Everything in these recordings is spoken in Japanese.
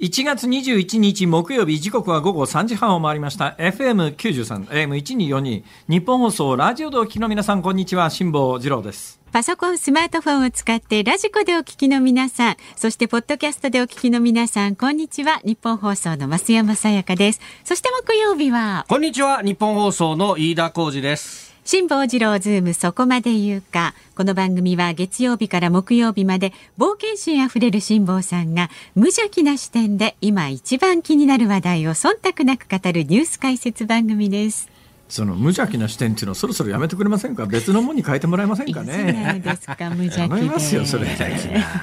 1月21日木曜日時刻は午後3時半を回りました。FM93 AM1242 ニッポン放送ラジオでお聞きの皆さんこんにちは辛坊治郎です。パソコンスマートフォンを使ってラジコでお聞きの皆さんそしてポッドキャストでお聞きの皆さんこんにちは。ニッポン放送の増山さやかです。そして木曜日はこんにちは。ニッポン放送の飯田浩司です辛坊治郎ズームそこまで言うか。この番組は月曜日から木曜日まで冒険心あふれる辛坊さんが無邪気な視点で今一番気になる話題を忖度なく語るニュース解説番組です。その無邪気な視点っていうのそろそろやめてくれませんか？別のものに変えてもらえませんかね？ですか無邪気ますよそれ。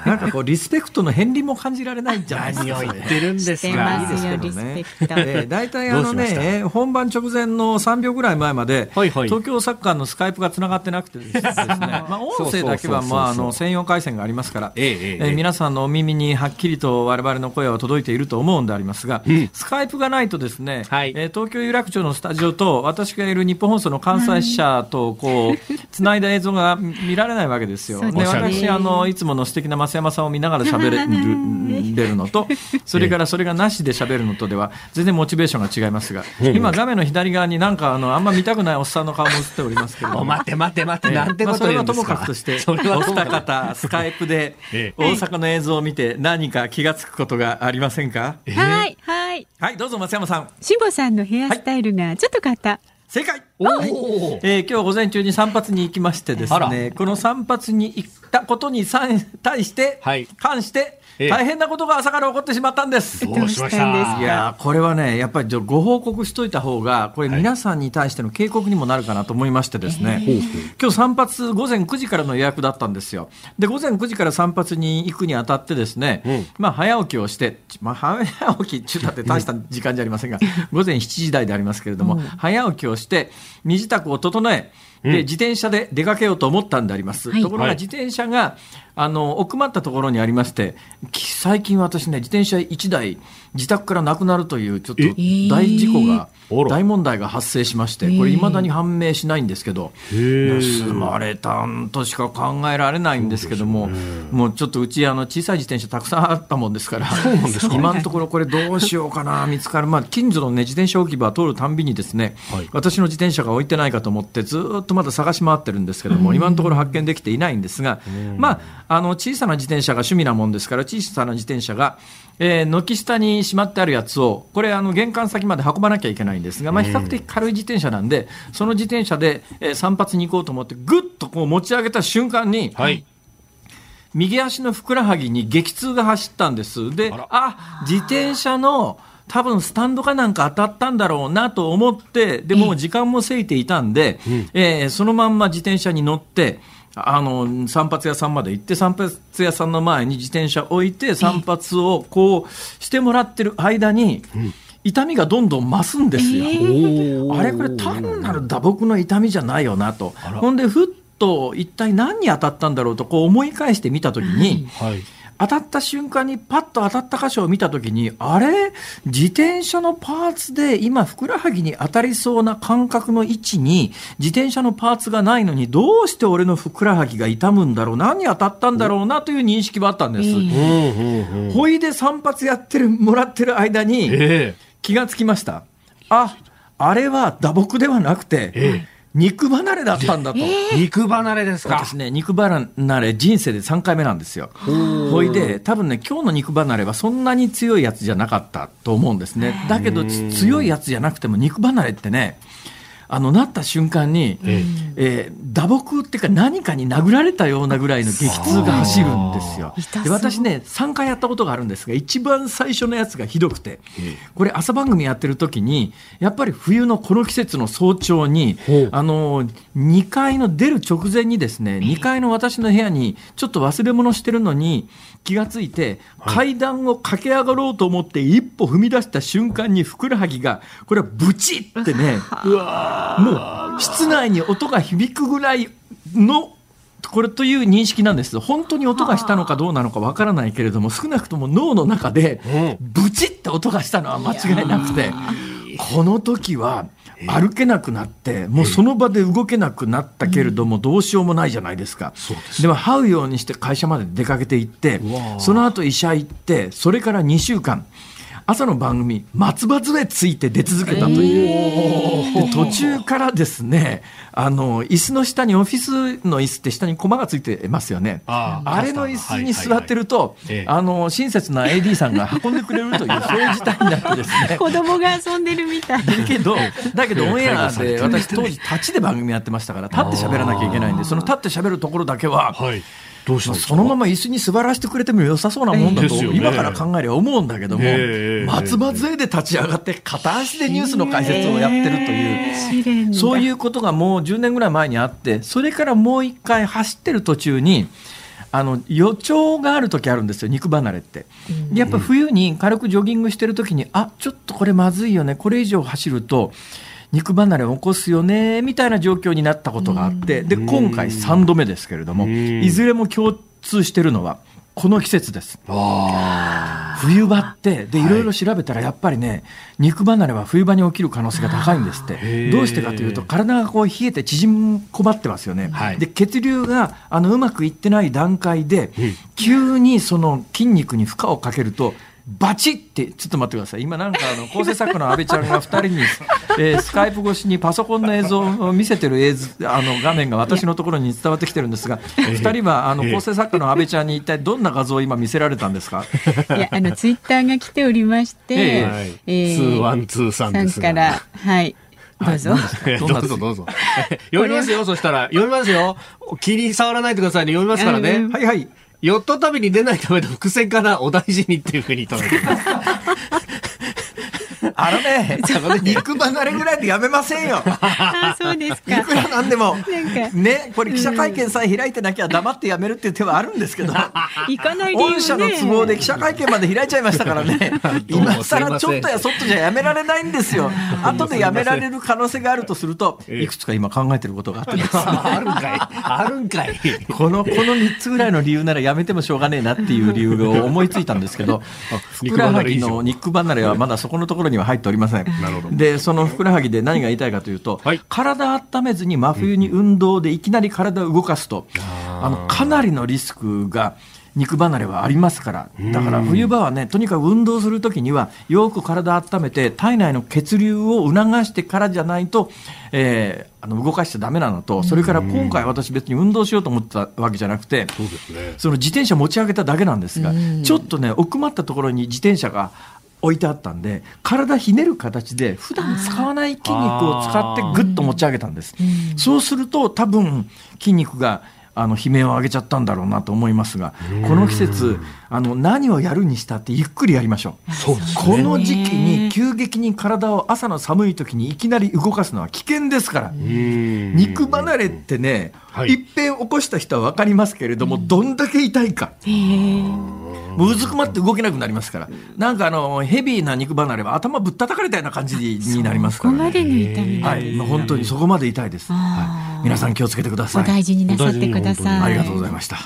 なんかこうリスペクトの片鱗も感じられないじゃないですか何を言ってるんですかいいですけどね。大体あのね本番直前の3秒ぐらい前まで、はいはい、東京サッカーのスカイプがつながってなくてですね。まあ音声だけはまああの専用回線がありますから、ええええ皆さんのお耳にはっきりと我々の声は届いていると思うんでありますが、うん、スカイプがないとですね、はい、東京有楽町のスタジオと私がいる日本放送の関西支社とこうつないだ映像が見られないわけですよ。で私あのいつもの素敵な増山さんを見ながら喋れるのと それからそれがなしで喋るのとでは全然モチベーションが違いますが今画面の左側になんかあのあんま見たくないおっさんの顔も映っておりますけど待って待って待ってなんてこと言うんですか、まあ、それはともかくとしてお二方スカイプで大阪の映像を見て何か気が付くことがありませんか、はい。はい。はいどうぞ増山さん。辛坊さんのヘアスタイルがちょっと変わった、正解。はい、えー、今日午前中に散髪に行きましてですねこの散髪に行ったことに対して、はい、関して大変なことが朝から起こってしまったんです。どうしました？いやこれはね、やっぱりご報告しといた方が、これ皆さんに対しての警告にもなるかなと思いましてですね、はい、今日散髪午前9時からの予約だったんですよ。で、午前9時から散髪に行くにあたってですね、うん、まあ早起きをして、まあ早起き中だって大した時間じゃありませんが、午前7時台でありますけれども、うん、早起きをして、身支度を整え、で自転車で出かけようと思ったんであります、はい、ところが自転車があの奥まったところにありまして最近私ね自転車1台自宅からなくなるというちょっと大事故が、大問題が発生しましてこれいまだに判明しないんですけど盗まれたんとしか考えられないんですけどももうちょっとうちあの小さい自転車たくさんあったもんですから今のところこれどうしようかな見つかる、まあ、近所の、ね、自転車置き場を通るたんびにですね、はい、私の自転車が置いてないかと思ってずっとまだ探し回ってるんですけども今のところ発見できていないんですがまああの小さな自転車が趣味なもんですから小さな自転車がえー、軒下にしまってあるやつを、これ、あの玄関先まで運ばなきゃいけないんですが、まあ、比較的軽い自転車なんで、その自転車で、えー、散髪に行こうと思って、ぐっとこう持ち上げた瞬間に、はい、右足のふくらはぎに激痛が走ったんです。で、あ自転車の多分スタンドかなんか当たったんだろうなと思って、でも時間もせいていたんで、えー、そのまんま自転車に乗って、あの散髪屋さんまで行って散髪屋さんの前に自転車置いて散髪をこうしてもらってる間に、痛みがどんどん増すんですよ。えー、あれこれ単なる打撲の痛みじゃないよなと。ほんでふっと一体何に当たったんだろうとこう思い返してみたときに、はい当たった瞬間にパッと当たった箇所を見たときに、あれ？自転車のパーツで今ふくらはぎに当たりそうな感覚の位置に自転車のパーツがないのにどうして俺のふくらはぎが痛むんだろう？何に当たったんだろうな？という認識はあったんです。ほいで散髪やってる、もらってる間に気がつきました。あ、あれは打撲ではなくて、肉離れだったんだと、えー、肉離れですか？私ね肉離れ人生で3回目なんですよ。ほいで多分ね今日の肉離れはそんなに強いやつじゃなかったと思うんですね。だけど強いやつじゃなくても肉離れってねあのなった瞬間に、ええ。ー、打撲っていうか何かに殴られたようなぐらいの激痛が走るんですよ。で私ね3回やったことがあるんですが一番最初のやつがひどくてこれ朝番組やってる時にやっぱり冬のこの季節の早朝にあの2階の出る直前にですね2階の私の部屋にちょっと忘れ物してるのに気がついて階段を駆け上がろうと思って一歩踏み出した瞬間にふくらはぎがこれはブチってね もう室内に音が響くぐらいのこれという認識なんです。本当に音がしたのかどうなのかわからないけれども少なくとも脳の中でブチって音がしたのは間違いなくてこの時は歩けなくなってもうその場で動けなくなったけれどもどうしようもないじゃないですか、でも這うようにして会社まで出かけていってその後医者行ってそれから2週間朝の番組松葉杖ついて出続けたという、で途中からですねあの椅子の下にオフィスの椅子って下に駒がついてますよね。あれの椅子に座ってると、あの親切な AD さんが運んでくれるというそういう事態になってですね。子供が遊んでるみたい。だけどだけどオンエアで私当時立ちで番組やってましたから立って喋らなきゃいけないんでその立って喋るところだけは、はいどうしたそのまま椅子に座らせてくれても良さそうなもんだと、今から考えれば思うんだけども、松葉杖で立ち上がって片足でニュースの解説をやってるという、そういうことがもう10年ぐらい前にあってそれからもう一回走ってる途中にあの予兆がある時あるんですよ肉離れって。やっぱ冬に軽くジョギングしてる時にあちょっとこれまずいよねこれ以上走ると。肉離れを起こすよねみたいな状況になったことがあってで今回3度目ですけれどもいずれも共通してるのはこの季節です。冬場ってでい。ろいろ調べたらやっぱりね肉離れは冬場に起きる可能性が高いんですって。どうしてかというと体がこう冷えて縮みこまってますよね、はい、で血流があのうまくいってない段階で急にその筋肉に負荷をかけるとバチってちょっと待ってください今なんかあの構成作家の阿部ちゃんが2人に、えー、スカイプ越しにパソコンの映像を見せてる映像あの画面が私のところに伝わってきてるんですが2人はあの構成作家の阿部ちゃんに一体どんな画像を今見せられたんですか？いやあのツイッターが来ておりまして、えーえー、ツーワンツーさんですからはいどうぞ。どうぞどうぞ。読みますよ、そしたら。読みますよ。気に触らないでくださいね。読みますからね。はいはい。ヨット旅に出ないための伏線かなお大事にっていうふうに言ったあのね、肉離れぐらいでやめませんよ。あそうですか。いくらなんでも。ね、これ記者会見さえ開いてなきゃ黙ってやめるっていう手はあるんですけど。行かない御社の都合で記者会見まで開いちゃいましたからね。今更ちょっとやそっとじゃやめられないんですよ。後でやめられる可能性があるとすると、いくつか今考えてることがあってあるんかい。あるんかい。この、この3つぐらいの理由ならやめてもしょうがねえなっていう理由を思いついたんですけど、ふくらはぎの肉離れはまだそこのところには入っておりません。でそのふくらはぎで何が言いたいかというと、はい、体温めずに真冬に運動でいきなり体を動かすと、あのかなりのリスクが肉離れはありますから。だから冬場はねとにかく運動するときにはよく体温めて体内の血流を促してからじゃないと、えー、あの動かしちゃだめなのとそれから今回私別に運動しようと思ったわけじゃなくてその自転車持ち上げただけなんですがちょっとね奥まったところに自転車が置いてあったんで体ひねる形で普段使わない筋肉を使ってぐっと持ち上げたんです、そうすると多分筋肉があの悲鳴を上げちゃったんだろうなと思いますがこの季節あの何をやるにしたってゆっくりやりましょう。そうね、この時期に急激に体を朝の寒い時にいきなり動かすのは危険ですから。肉離れってね、はい、いっぺん起こした人は分かりますけれどもどんだけ痛いか。もううずくまって動けなくなりますから、なんかあのヘビーな肉離れは頭ぶったたかれたような感じになりますから、ね、そこまでの痛みはい、まあ、本当にそこまで痛いです。はい、皆さん気をつけてください。お大事になさってください。ありがとうございました。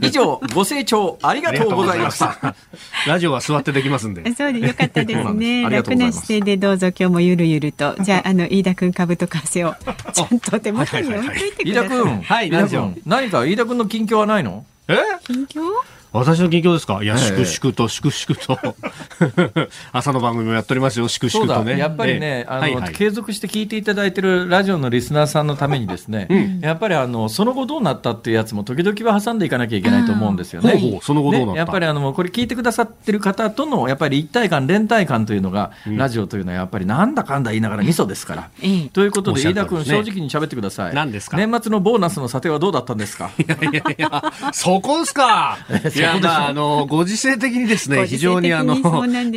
以上、ご清聴ありがとうございました。ラジオは座ってできますんで。そうでよかったですね。楽な姿勢でどうぞ今日もゆるゆると、じゃああの飯田君株と為替をちゃんと手元に置いといてください。飯田君、はい、飯田君、何か飯田君の近況はないの？え？近況？私の近況ですか？いや、粛々と、粛々と。朝の番組もやっておりますよ、粛々とね。やっぱりね、あの、継続して聞いていただいてるラジオのリスナーさんのためにですね、うん、やっぱりあの、その後どうなったっていうやつも時々は挟んでいかなきゃいけないと思うんですよね。ほうほうその後どうなった、やっぱりあの、これ聞いてくださってる方との、やっぱり一体感、連帯感というのが、うん、ラジオというのはやっぱりなんだかんだ言いながら味噌ですから。ということで、飯田君、正直に喋ってください。何ですか？年末のボーナスの査定はどうだったんですか？いやいやいや、そこですか！いや、まあ、あの、ご時世的にですね、非常にあの、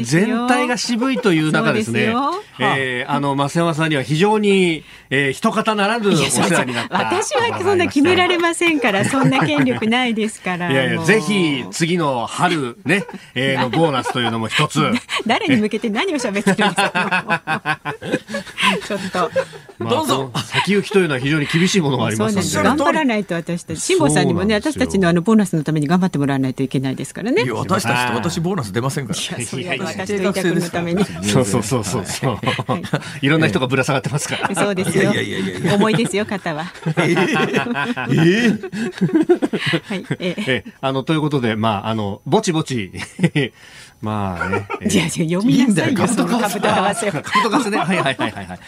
全体が渋いという中ですね、えー、あ。の、増山さんには非常に、えー、一方ならぬお世話になった私はそんな決められませんから、そんな権力ないですから。いやいや、ぜひ、次の春ね、えー、のボーナスというのも一つ。誰に向けて何を喋ってるんですかちょっと。どうぞ。先行きというのは非常に厳しいものがありますので。頑張らないと私たち、辛坊さんにもね、私たちのあの、ボーナスのために頑張ってもらわないといけないですからね。私たちと私ボーナス出ませんから。いや、それ私と委託のために。そうそうそうそうそう。いろんな人がぶら下がってますから。そうですよ。重いですよ、肩は。え はい。えあの、ということで、まあ、あの、ぼちぼち、まあね。えー、いやいや、読みなさいよ、その株と為替株と為替ね。はいはいはいはい、はい。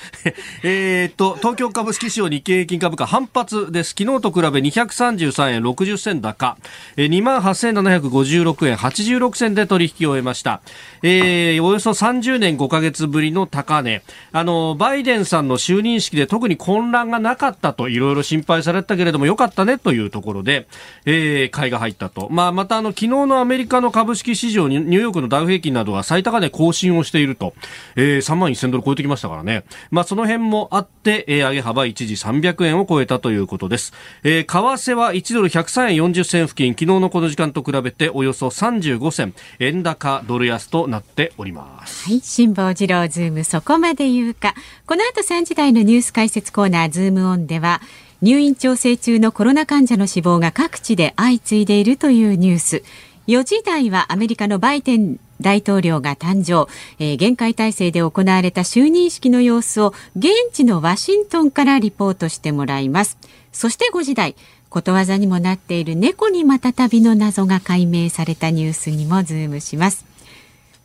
えっと、東京株式市場日経平均株価反発です。昨日と比べ233円60銭高、えー、28,756円86銭で取引を終えました。えー、およそ30年5ヶ月ぶりの高値。あの、バイデンさんの就任式で特に混乱がなかったといろいろ心配されたけれども、よかったねというところで、えー、買いが入ったと。まあ、またあの、昨日のアメリカの株式市場にニューヨークのダウ平均などが最高値更新をしていると、えー、3万1000ドル超えてきましたからね。まあ、その辺もあって、えー、上げ幅一時300円を超えたということです。えー、為替は1ドル103円40銭付近、昨日のこの時間と比べておよそ35銭、円高ドル安となっております。はい、辛坊治郎ズームそこまで言うか。この後3時台のニュース解説コーナーズームオンでは、入院調整中のコロナ患者の死亡が各地で相次いでいるというニュース。4時台はアメリカのバイデン大統領が誕生、えー、厳戒態勢で行われた就任式の様子を現地のワシントンからリポートしてもらいます。そして5時台ことわざにもなっている猫にまたたびの謎が解明されたニュースにもズームします。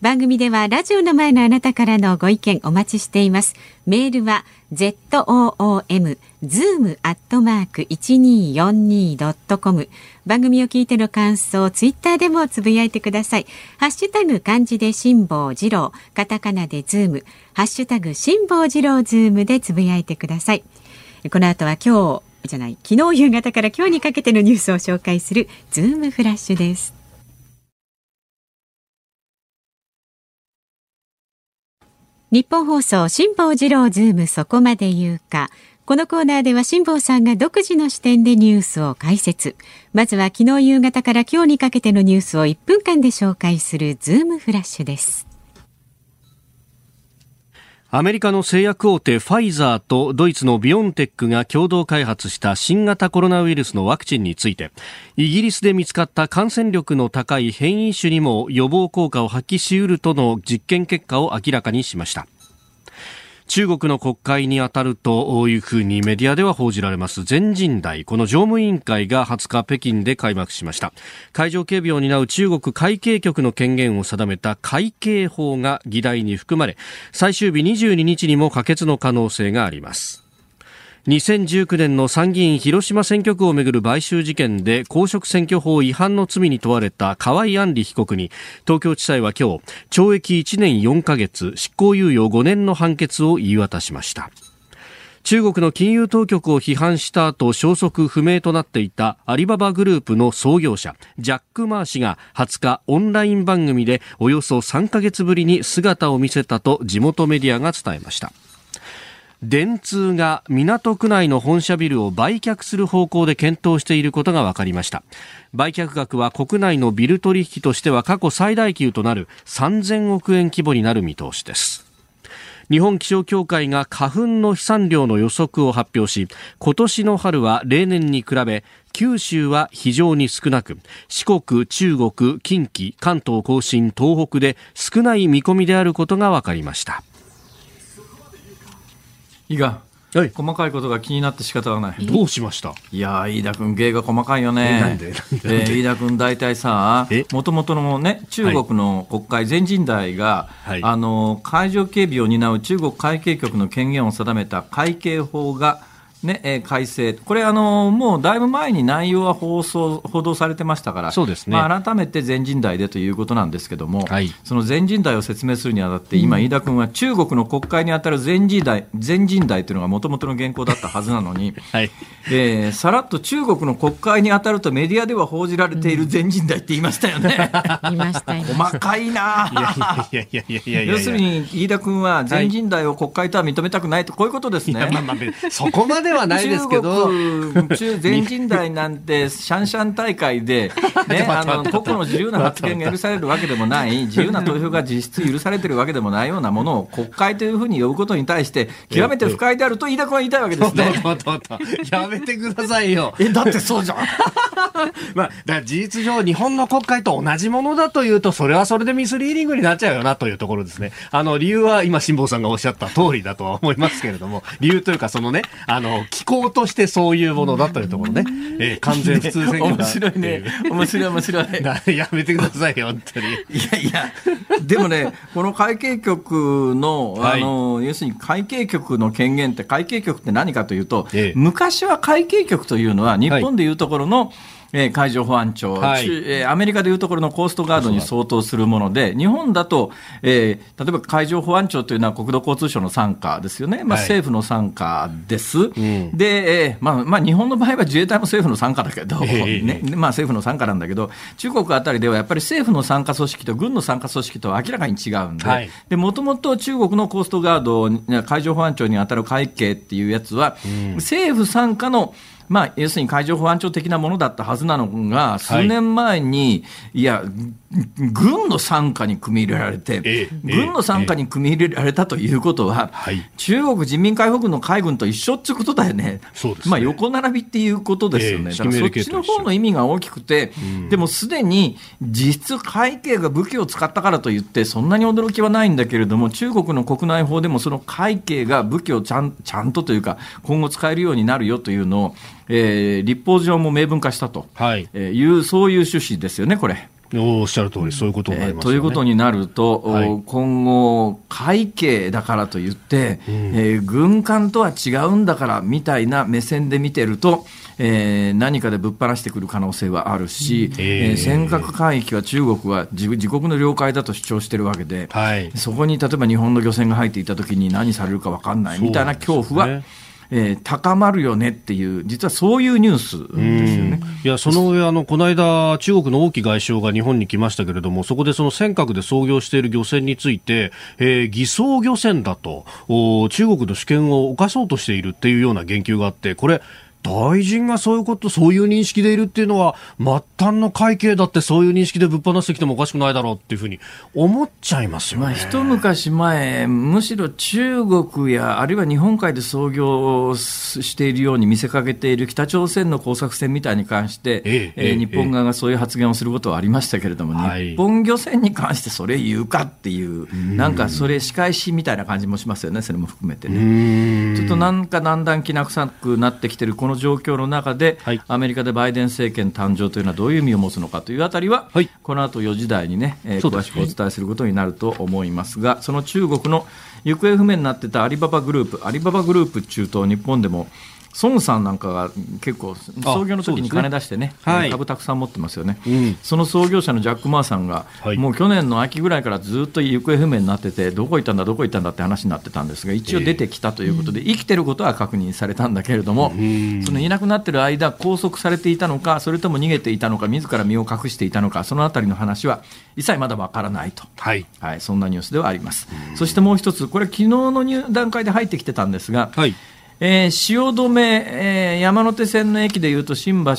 番組ではラジオの前のあなたからのご意見お待ちしています。メールは zoom zoom アットマーク 1242.com 番組を聞いての感想ツイッターでもつぶやいてください。ハッシュタグ漢字で辛坊治郎カタカナでズームハッシュタグ辛坊治郎ズームでつぶやいてください。この後は今日じゃない昨日夕方から今日にかけてのニュースを紹介するズームフラッシュです。ニッポン放送辛坊治郎ズームそこまで言うか。このコーナーでは辛坊さんが独自の視点でニュースを解説。まずは昨日夕方から今日にかけてのニュースを1分間で紹介するズームフラッシュです。アメリカの製薬大手ファイザーとドイツのビオンテックが共同開発した新型コロナウイルスのワクチンについてイギリスで見つかった感染力の高い変異種にも予防効果を発揮しうるとの実験結果を明らかにしました。中国の国会に当たるというふうにメディアでは報じられます。全人代この常務委員会が20日北京で開幕しました。会場警備を担う中国会計局の権限を定めた会計法が議題に含まれ最終日22日にも可決の可能性があります。2019年の参議院広島選挙区をめぐる買収事件で公職選挙法違反の罪に問われた河合案里被告に東京地裁は今日懲役1年4ヶ月執行猶予5年の判決を言い渡しました。中国の金融当局を批判した後消息不明となっていたアリババグループの創業者ジャック・マー氏が20日オンライン番組でおよそ3ヶ月ぶりに姿を見せたと地元メディアが伝えました。電通が港区内の本社ビルを売却する方向で検討していることが分かりました。売却額は国内のビル取引としては過去最大級となる3000億円規模になる見通しです。日本気象協会が花粉の飛散量の予測を発表し今年の春は例年に比べ九州は非常に少なく四国、中国、近畿、関東甲信、東北で少ない見込みであることが分かりました。いいかはい、細かいことが気になって仕方がない。どうしました？いや飯田君、芸が細かいよね。なんで？えー、飯田君、大体さ、もともとのね、中国の国会、全人代が、はい、あの、海上警備を担う中国海警局の権限を定めた海警法が、ねえー、改正、これあの、もうだいぶ前に内容は放送報道されてましたから、そうですね。まあ、改めて全人代でということなんですけども、はい、その全人代を説明するにあたって、今、飯田君は中国の国会に当たる全人代全人代というのがもともとの原稿だったはずなのに、はい。えー、さらっと中国の国会に当たるとメディアでは報じられている全人代って言いましたよね。言いました細かいな要するに飯田君は全人代を国会とは認めたくないと、こういうことですね。まあまあ、そこまではないですけど。中全人代なんて、シャンシャン大会で、ね、あの個々の自由な発言が許されるわけでもない、自由な投票が実質許されてるわけでもないようなものを国会というふうに呼ぶことに対して、極めて不快であると飯田君は言いたいわけですね。やめてくださいよ。え、だってそうじゃん。まあ、だ事実上、日本の国会と同じものだというと、それはそれでミスリーディングになっちゃうよなというところですね。あの、理由は今、辛坊さんがおっしゃった通りだとは思いますけれども、理由というか、そのね、あの、機構としてそういうものだというところね、えー、完全普通選挙面白いね。面白い面白い。やめてくださいよ、本当に。いやいや、でもね、この会計局の、あの、はい、要するに会計局の権限って、会計局って何かというと、ええ、昔は会計局というのは、日本でいうところの、はいえー、海上保安庁、はい、えー、アメリカでいうところのコーストガードに相当するもので、日本だと、えー、例えば海上保安庁というのは国土交通省の傘下ですよね、まあ、政府の傘下です、はい、で、えーまあまあ、日本の場合は自衛隊も政府の傘下だけど、えー、ねまあ、政府の傘下なんだけど、中国あたりではやっぱり政府の傘下組織と軍の傘下組織とは明らかに違うんで、もともと中国のコーストガード、海上保安庁に当たる会計っていうやつは、うん、政府傘下のまあ、要するに海上保安庁的なものだったはずなのが、数年前に、はい、いや、軍の傘下に組み入れられて、え軍の傘下に組み入れられたということは、え中国人民解放軍の海軍と一緒っていうことだよね、そうです、ね、まあ、横並びっていうことですよね、だからそっちの方の意味が大きくて、でもすでに実質、会計が武器を使ったからといって、そんなに驚きはないんだけれども、中国の国内法でもその会計が武器をちゃんちゃんとというか、今後使えるようになるよというのを、えー、立法上も明文化したと、い。う、そういう趣旨ですよね、これ。おっしゃる通り、そういうことになります、ね。えー、ということになると、はい、今後、会計だからといって、うん、えー、軍艦とは違うんだからみたいな目線で見てると、えー、何かでぶっ放してくる可能性はあるし、えー、えー、尖閣海域は中国は自自国の領海だと主張してるわけで、はい、そこに例えば日本の漁船が入っていたときに何されるか分かんないみたいな恐怖は、えー、高まるよねっていう、実はそういうニュースですよね。いや、その上、あの、この間、中国の王毅外相が日本に来ましたけれども、そこでその尖閣で操業している漁船について、えー、偽装漁船だと、中国の主権を犯そうとしているっていうような言及があって、これ、大臣がそういうこと、そういう認識でいるっていうのは、末端の会計だってそういう認識でぶっ放してきてもおかしくないだろうっていうふうに思っちゃいますよね。まあ、一昔前、むしろ中国や、あるいは日本海で操業しているように見せかけている北朝鮮の工作船みたいに関して、えええ日本側がそういう発言をすることはありましたけれども、日本漁船に関してそれ言うかっていう、なんかそれ仕返しみたいな感じもしますよね、それも含めてね。ちょっとなんかだんだんきな臭くなってきてるこの状況の中で、はい、アメリカでバイデン政権誕生というのはどういう意味を持つのかというあたりは、はい、この後4時台にね、えー、詳しくお伝えすることになると思いますが、その中国の行方不明になってたアリババグループ、アリババグループ中東、日本でも孫さんなんかが結構創業の時に金出してね、ねはい、株たくさん持ってますよね、うん、その創業者のジャック・マーさんが、はい、もう去年の秋ぐらいからずっと行方不明になっててどこ行ったんだどこ行ったんだって話になってたんですが一応出てきたということで、えー、生きてることは確認されたんだけれども、そのいなくなってる間拘束されていたのかそれとも逃げていたのか自ら身を隠していたのかそのあたりの話は一切まだわからないと、はい、はい、そんなニュースではあります。そしてもう一つこれ昨日の段階で入ってきてたんですが、はいえー、汐留、えー、山手線の駅でいうと新橋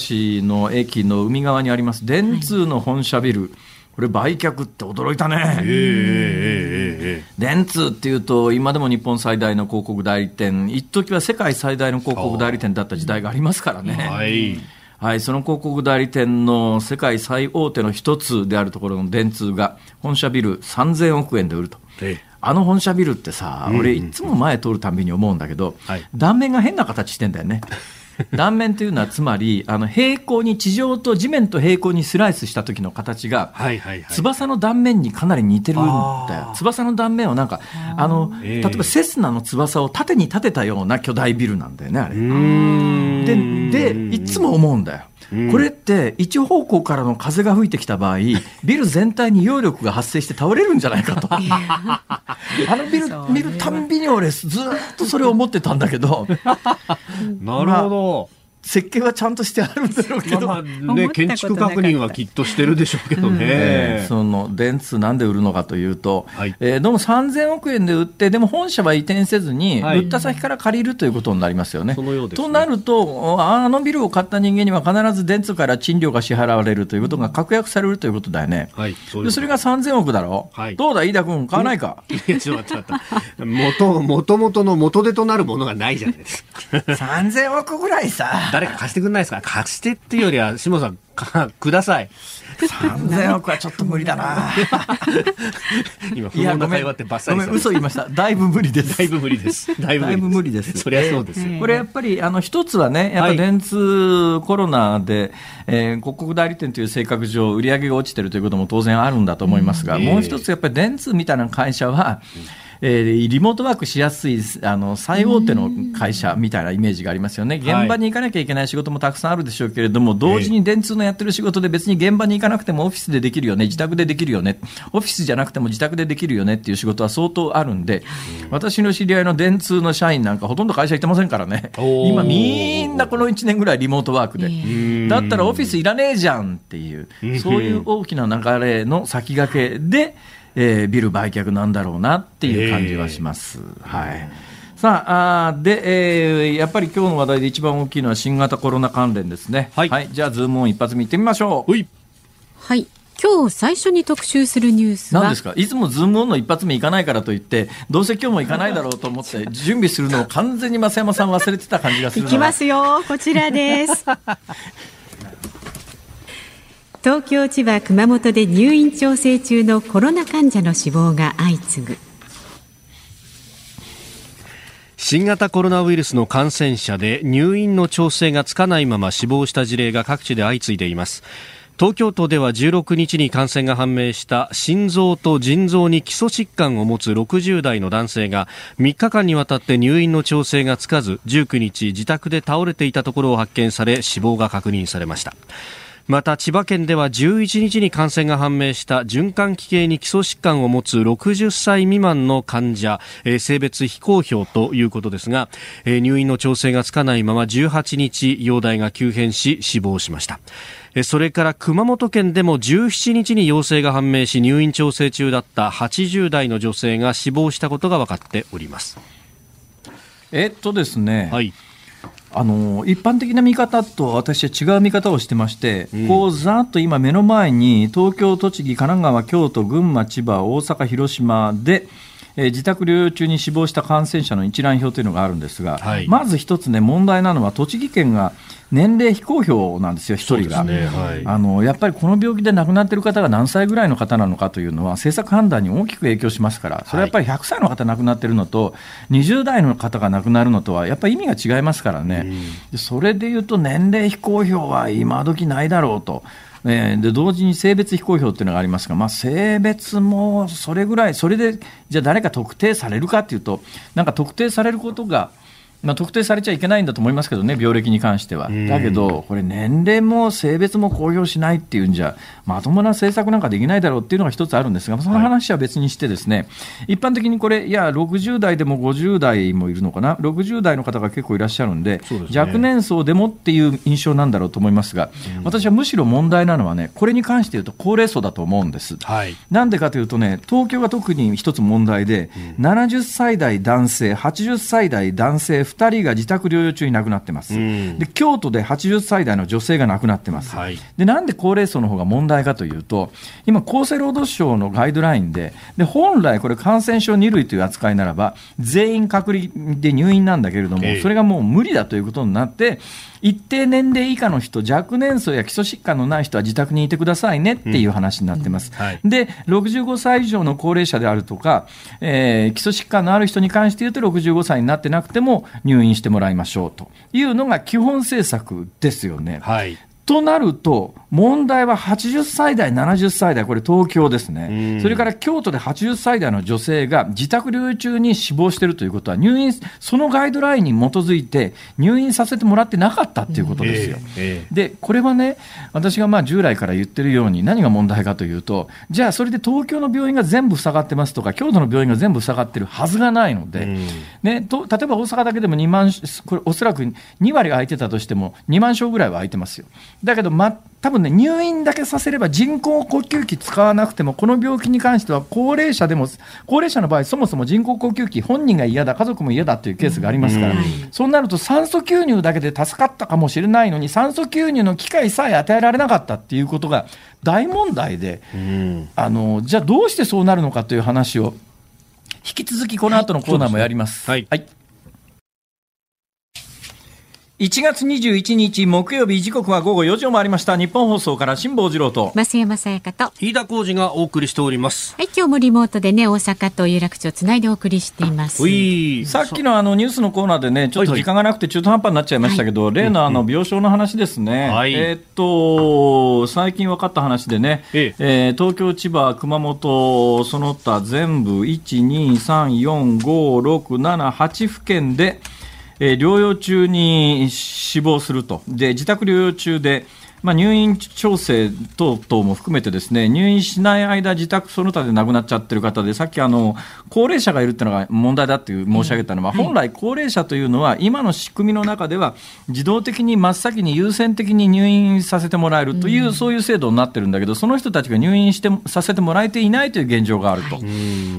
の駅の海側にあります電通の本社ビル、これ売却って驚いたね、えー、電通っていうと今でも日本最大の広告代理店。一時は世界最大の広告代理店だった時代がありますからね。はい。はい、その広告代理店の世界最大手の一つであるところの電通が本社ビル3000億円で売ると。あの本社ビルってさ、俺いつも前通るたびに思うんだけど、はい断面が変な形してんだよね。断面というのはつまりあの平行に地上と地面と平行にスライスした時の形がはいはいはい。翼の断面にかなり似てるんだよ。翼の断面をなんか、あの、ええ例えばセスナの翼を縦に立てたような巨大ビルなんだよね、あれ。で、で、いつも思うんだよ。これって一方向からの風が吹いてきた場合、ビル全体に揚力が発生して倒れるんじゃないかと。あのビル見るたんびに俺ずーっとそれを思ってたんだけど、なるほど。設計はちゃんとしてあるんだろうけど。まあまあね、建築確認はきっとしてるでしょうけどね。えーその電通なんで売るのかというと、はいえーどうも3000億円で売って、でも本社は移転せずに、はい売った先から借りるということになりますよね。そのようですねとなると、あのビルを買った人間には必ず電通から賃料が支払われるということが確約されるということだよね。はい、そうでそれが3000億だろ、はいどうだ、飯田君、買わないか？いや、ちょっと待って待って。元、元々の元手となるものがないじゃないですか。3000億ぐらいさ、誰か貸してくんないですか？貸してっていうよりは、下さん、か ください。3000億はちょっと無理だな。今、不問な会話ってバッサごめん、リされ嘘言いました。だいぶ無理です。だいぶ無理です。だいぶ無理ですそりゃそうですよ。これやっぱりあの一つはね、やっぱはい電通コロナで、えー広告代理店という性格上、売り上げが落ちてるということも当然あるんだと思いますが、うんもう一つやっぱり電通みたいな会社は、えーリモートワークしやすいあの最大手の会社みたいなイメージがありますよね、現場に行かなきゃいけない仕事もたくさんあるでしょうけれども、同時に電通のやってる仕事で別に現場に行かなくてもオフィスでできるよね、自宅でできるよね、オフィスじゃなくても自宅でできるよねっていう仕事は相当あるんで、私の知り合いの電通の社員なんかほとんど会社行ってませんからね、今みんなこの1年ぐらいリモートワークで。んだったらオフィスいらねえじゃんっていう、そういう大きな流れの先駆けで、えービル売却なんだろうなっていう感じはします。はい。さあ、で、えーやっぱり今日の話題で一番大きいのは新型コロナ関連ですね。はいじゃあ、ズームオン一発見てみましょう。おい。はい。今日最初に特集するニュースは？何ですか？いつもズームオンの一発目行かないからといって、どうせ今日も行かないだろうと思って、準備するのを完全に増山さん忘れてた感じがするないきますよ。こちらです。東京、千葉、熊本で入院調整中のコロナ患者の死亡が相次ぐ。新型コロナウイルスの感染者で入院の調整がつかないまま死亡した事例が各地で相次いでいます東京都では16日に感染が判明した心臓と腎臓に基礎疾患を持つ60代の男性が3日間にわたって入院の調整がつかず19日自宅で倒れていたところを発見され死亡が確認されましたまた千葉県では11日に感染が判明した循環器系に基礎疾患を持つ60歳未満の患者、えー性別非公表ということですが、えー入院の調整がつかないまま18日容体が急変し死亡しました。えーそれから熊本県でも17日に陽性が判明し入院調整中だった80代の女性が死亡したことが分かっております。えっとですね、はいあの一般的な見方と私は違う見方をしてまして、うん。こうざーっと今目の前に東京、栃木、神奈川、京都、群馬、千葉、大阪、広島で、えー自宅療養中に死亡した感染者の一覧表というのがあるんですが、はい。まず一つね問題なのは栃木県が年齢非公表なんですよ、一人が。ねはいあのやっぱりこの病気で亡くなっている方が何歳ぐらいの方なのかというのは政策判断に大きく影響しますからそれはやっぱり100歳の方亡くなっているのと20代の方が亡くなるのとはやっぱり意味が違いますからね、でそれでいうと年齢非公表は今時ないだろうと。えーで同時に性別非公表っていうのがありますが、まあ、性別もそれぐらい、それでじゃあ誰か特定されるかっていうと、なんか特定されることが、まあ、特定されちゃいけないんだと思いますけどね、病歴に関しては。ん。だけど、これ、年齢も性別も公表しないっていうんじゃ、まともな政策なんかできないだろうっていうのが一つあるんですが、その話は別にして、ですね、一般的にこれ、いや、60代でも50代もいるのかな、60代の方が結構いらっしゃるんで、ですね。若年層でもっていう印象なんだろうと思いますが、私はむしろ問題なのはね、これに関して言うと、高齢層だと思うんです。はい。なんでかというとね、東京が特に一つ問題で、70歳代男性、80歳代男性2 2人が自宅療養中に亡くなってます、で京都で80歳代の女性が亡くなってます、はい、でなんで高齢層の方が問題かというと、今、厚生労働省のガイドラインで、で本来、これ、感染症2類という扱いならば、全員隔離で入院なんだけれども、それがもう無理だということになって、一定年齢以下の人、若年層や基礎疾患のない人は自宅にいてくださいねっていう話になってます。うんはい、で、65歳以上の高齢者であるとか、えー、基礎疾患のある人に関して言うと、65歳になってなくても入院してもらいましょうというのが基本政策ですよね。はい、となると、問題は80歳代、70歳代、これ東京ですね、それから京都で80歳代の女性が自宅療養中に死亡しているということは、入院、そのガイドラインに基づいて、入院させてもらってなかったっていうことですよ。えーえー、で、これはね、私がまあ従来から言ってるように、何が問題かというと、じゃあ、それで東京の病院が全部塞がってますとか、京都の病院が全部塞がってるはずがないので、ね、と例えば大阪だけでも2万、これ、おそらく2割空いてたとしても、2万床ぐらいは空いてますよ。だけど、ま多分ね、入院だけさせれば人工呼吸器使わなくても、この病気に関しては高齢者でも、高齢者の場合、そもそも人工呼吸器、本人が嫌だ、家族も嫌だというケースがありますから、うん、そうなると酸素吸入だけで助かったかもしれないのに、酸素吸入の機会さえ与えられなかったっていうことが大問題で、うん、あのじゃあどうしてそうなるのかという話を、引き続きこの後のコーナーもやります。はい、はい1月21日木曜日時刻は午後4時を回りました。日本放送から辛坊治郎と。増山さやかと。飯田浩二がお送りしております。はい今日もリモートでね大阪と有楽町つないでお送りしています。さっきのあのニュースのコーナーでねちょっと時間がなくて中途半端になっちゃいましたけど、はい、例のあの病床の話ですね、はい、えー、っと最近分かった話でね、ええ。ー、東京千葉熊本その他全部1234567府県でえー、療養中に死亡すると。で、自宅療養中で、まあ、入院調整等々も含めてですね入院しない間、自宅その他で亡くなっちゃってる方でさっきあの高齢者がいるっていうのが問題だっていう申し上げたのは、本来、高齢者というのは今の仕組みの中では自動的に真っ先に優先的に入院させてもらえるという、そういう制度になってるんだけどその人たちが入院してさせてもらえていないという現状があると、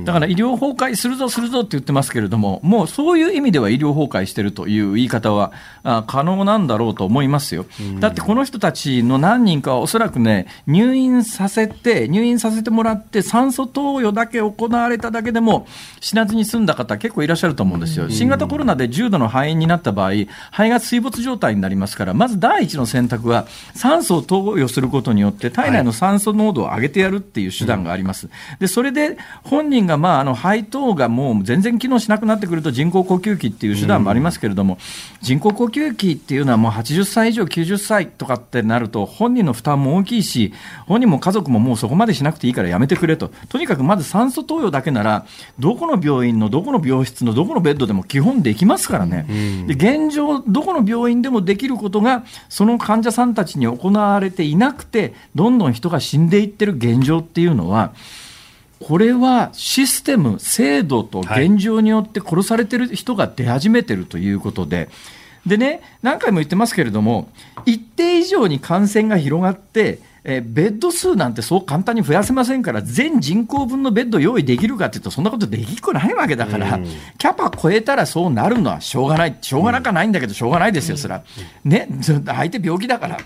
だから医療崩壊するぞするぞって言ってますけれどももうそういう意味では医療崩壊してるという言い方はあ可能なんだろうと思いますよ。だってこの人たちの何人かはおそらくね、入院させて、入院させてもらって、酸素投与だけ行われただけでも、死なずに済んだ方、結構いらっしゃると思うんですよ。新型コロナで重度の肺炎になった場合、肺が水没状態になりますから、まず第一の選択は、酸素を投与することによって、体内の酸素濃度を上げてやるっていう手段があります。で、それで、本人が、まあ、あの、肺等がもう全然機能しなくなってくると、人工呼吸器っていう手段もありますけれども、人工呼吸器っていうのはもう80歳以上、90歳とかってなると、本人の負担も大きいし、本人も家族ももうそこまでしなくていいからやめてくれと、とにかくまず酸素投与だけなら、どこの病院のどこの病室のどこのベッドでも基本できますからね、で現状、どこの病院でもできることが、その患者さんたちに行われていなくて、どんどん人が死んでいってる現状っていうのは、これはシステム、制度と現状によって殺されてる人が出始めてるということで、はいでね、何回も言ってますけれども、一定以上に感染が広がって、えベッド数なんてそう簡単に増やせませんから、全人口分のベッド用意できるかというと、そんなことできっこないわけだから、キャパ超えたらそうなるのはしょうがない、しょうがなかないんだけど、しょうがないですよ、それは。ね、相手病気だから。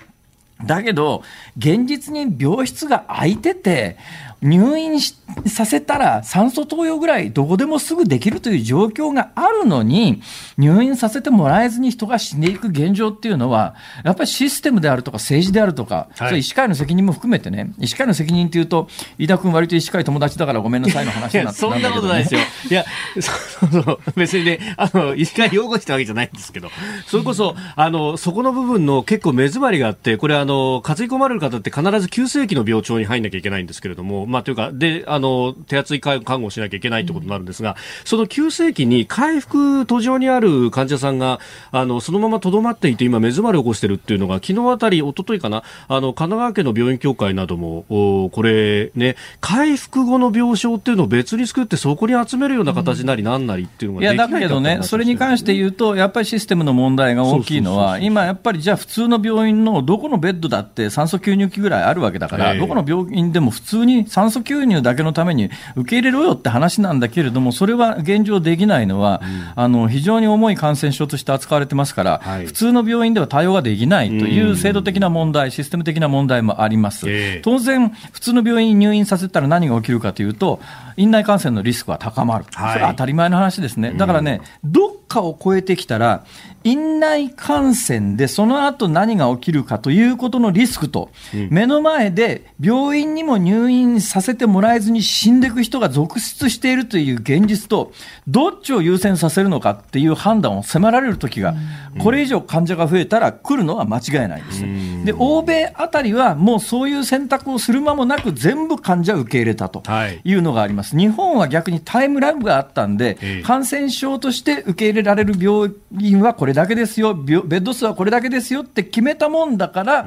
だけど、現実に病室が空いてて、入院させたら酸素投与ぐらいどこでもすぐできるという状況があるのに、入院させてもらえずに人が死んでいく現状っていうのは、やっぱりシステムであるとか政治であるとか、はい、それ医師会の責任も含めてね、医師会の責任っていうと、飯田君割と医師会友達だからごめんなさいの話になって、そんなことないですよ。いや、そうそう別にね、あの、医師会擁護したわけじゃないんですけど、それこそ、あの、そこの部分の結構目詰まりがあって、これあの、担ぎ込まれる方って必ず急性期の病棟に入んなきゃいけないんですけれども、まあ、というか、で、あの、手厚い看護をしなきゃいけないってことになるんですが、その急性期に回復途上にある患者さんが、あの、そのままとどまっていて、今、目詰まりを起こしてるっていうのが、昨日あたり、一昨日かな、あの、神奈川県の病院協会なども、おこれ、ね、回復後の病床っていうのを別に作って、そこに集めるような形なりなんなりっていうのが、いや、だけどね、それに関して言うと、やっぱりシステムの問題が大きいのは、今やっぱりじゃあ普通の病院のどこのベッドだって酸素吸入器ぐらいあるわけだから、えー、どこの病院でも普通に酸酸素吸入だけのために受け入れろよって話なんだけれども、それは現状できないのは、うん、あの非常に重い感染症として扱われてますから、はい、普通の病院では対応ができないという制度的な問題、システム的な問題もあります。当然、普通の病院に入院させたら何が起きるかというと、院内感染のリスクは高まる、それは当たり前の話ですね。だからね、どっかを超えてきたら、院内感染でその後何が起きるかということのリスクと、目の前で病院にも入院させてもらえずに死んでいく人が続出しているという現実と、どっちを優先させるのかっていう判断を迫られる時が、これ以上患者が増えたら来るのは間違いないんです。で、欧米あたりはもうそういう選択をする間もなく全部患者を受け入れたとい。うのがあります。日本は逆にタイムラグがあったんで、感染症として受け入れられる病院はこれだけですよ、ベッド数はこれだけですよって決めたもんだから、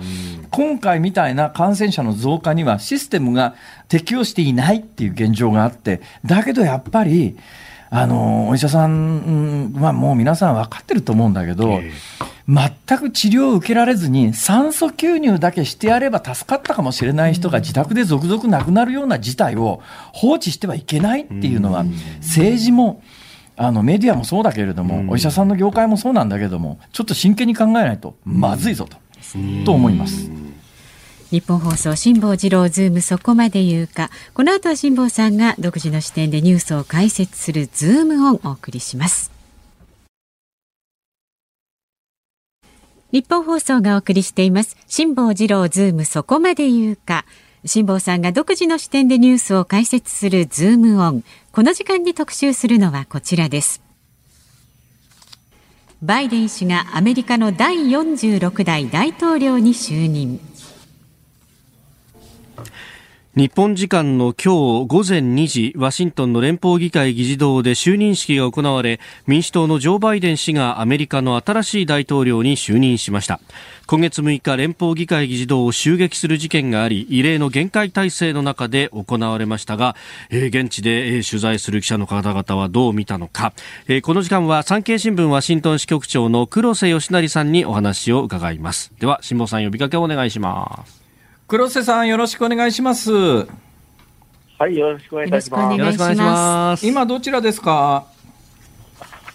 今回みたいな感染者の増加にはシステムが適応していないっていう現状があって、だけどやっぱり、あのお医者さんはもう皆さん分かってると思うんだけど、全く治療を受けられずに酸素吸入だけしてやれば助かったかもしれない人が自宅で続々亡くなるような事態を放置してはいけないっていうのは、政治もあのメディアもそうだけれども、お医者さんの業界もそうなんだけども、ちょっと真剣に考えないとまずいぞと,、と思います。ニッポン放送辛坊治郎ズームそこまで言うか。この後は辛坊さんが独自の視点でニュースを解説するズームオンお送りします。ニッポン放送がお送りしています。辛坊治郎ズームそこまで言うか。辛坊さんが独自の視点でニュースを解説するズームオンこの時間に特集するのはこちらです。バイデン氏がアメリカの第46代大統領に就任。日本時間の今日午前2時、ワシントンの連邦議会議事堂で就任式が行われ、民主党のジョー・バイデン氏がアメリカの新しい大統領に就任しました。今月6日、連邦議会議事堂を襲撃する事件があり、異例の厳戒態勢の中で行われましたが、えー、現地で、えー、取材する記者の方々はどう見たのか、えー、この時間は産経新聞ワシントン支局長の黒瀬義成さんにお話を伺います。では、辛坊さん呼びかけをお願いします。黒瀬さん、よろしくお願いします。はい、よろしくお願いいたします。よろしくお願いします。今どちらですか？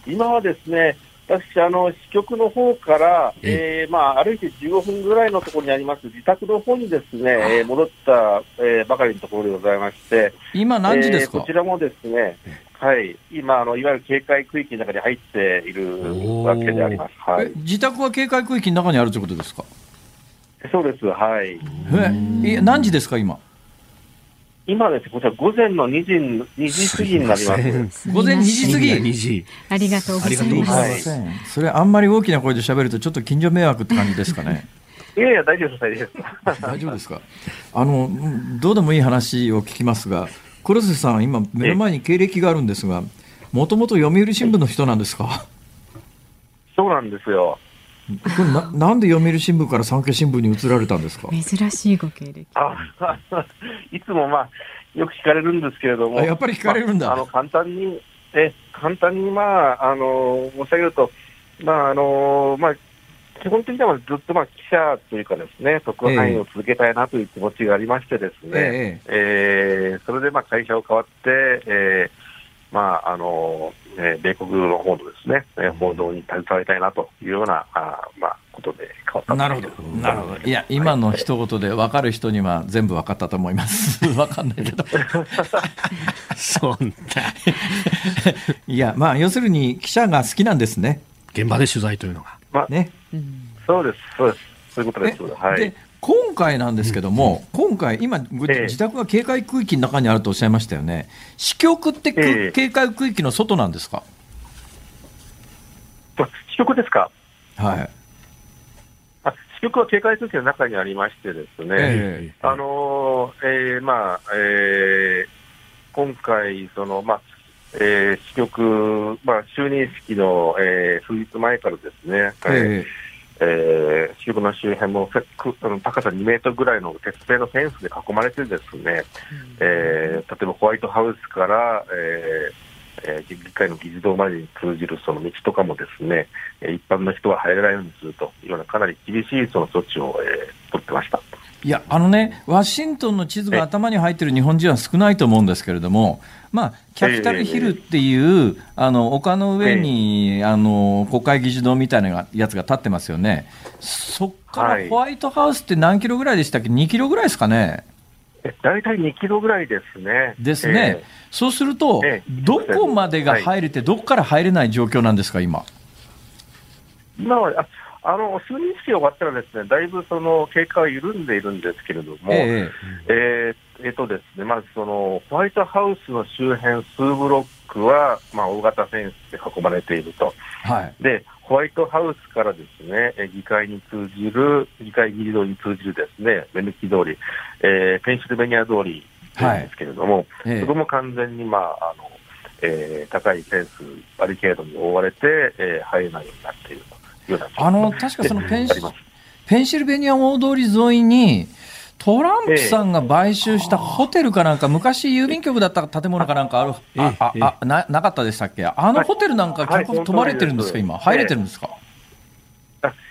今はですね、私、あの、支局の方から、えー、まあ、歩いて15分ぐらいのところにあります自宅の方にですね、えー、戻った、えー、ばかりのところでございまして、今何時ですか、えー、こちらもですね、はい、今あの、いわゆる警戒区域の中に入っているわけであります。はい、自宅は警戒区域の中にあるということですか？そうです、はい。え、何時ですか、今？今ですこちら午前の2時 ,2 時過ぎになります。午前2時過ぎ。2時。ありがとうございます。はい、それあんまり大きな声で喋るとちょっと近所迷惑って感じですかね？いやいや大丈夫です大丈夫です。大丈夫です か？あのどうでもいい話を聞きますが、黒瀬さん今目の前に経歴があるんですが、もともと読売新聞の人なんですか？そうなんですよ。これななんで読売新聞から産経新聞に移られたんですか？珍しいご経歴。あ いつもまあよく聞かれるんですけれども。やっぱり聞かれるんだ、まあ、あの簡単にえ簡単にまああの申し上げるとまああのまあ基本的にはずっとまあ記者というかですね、特派員を続けたいなという気持ちがありましてですね、ええ。えー、それでまあ会社を変わって、えー、まああのえー、米国の方のですね、えー、報道に携わりたいなというような、あまあ、ことで変わったなるほど、なるほど。いや、今の一言で分かる人には全部分かったと思います。分かんないけど。そんな。いや、まあ、要するに記者が好きなんですね。現場で取材というのが。まあ、ね。そうです、そうです。そういうことです。はい。今回なんですけども、うん、今回、今、自宅が警戒区域の中にあるとおっしゃいましたよね、支局って、えー、警戒区域の外なんですか？支局ですか？はい。あ支局は警戒区域の中にありましてですね、えー、あのー、えー、まあ、えー、今回、その、まあ、えー、支局、まあ、就任式の、えー、数日前からですね、えーえー、の周辺も高さ2メートルぐらいの鉄製のフェンスで囲まれてですね、うん、えー、例えばホワイトハウスから、えーえー、議会の議事堂までに通じるその道とかもですね、一般の人は入れないようにするというようなかなり厳しいその措置を、えー、取ってました。いや、あのね、ワシントンの地図が頭に入ってる日本人は少ないと思うんですけれども、まあ、キャピタルヒルっていう、あの丘の上に、あの国会議事堂みたいなやつが立ってますよね、そっからホワイトハウスって何キロぐらいでしたっけ、2キロぐらいですかね？大体2キロぐらいですね。ですね、えー、そうすると、えー、どこまでが入れて、どこから入れない状況なんですか、今？今はあの就任式が終わったらですね、だいぶその経過は緩んでいるんですけれども、えー、えー、えー、とですね、まずそのホワイトハウスの周辺数ブロックは、まあ、大型フェンスで囲まれていると、はい、でホワイトハウスからですね議会に通じる、議会議事堂に通じるですね目抜き通り、えー、ペンシルベニア通りなんですけれども、はいえ。ー、そこも完全に、まああのえー、高いフェンス、バリケードに覆われて、えー、入れないようになっていると。あの確かそのペンシペンシルベニア大通り沿いに、トランプさんが買収したホテルかなんか、昔郵便局だった建物かなんかある、あああ。ななかったでしたっけ、あのホテルなんか、結構泊まれてるんですか、今、入れてるんですか？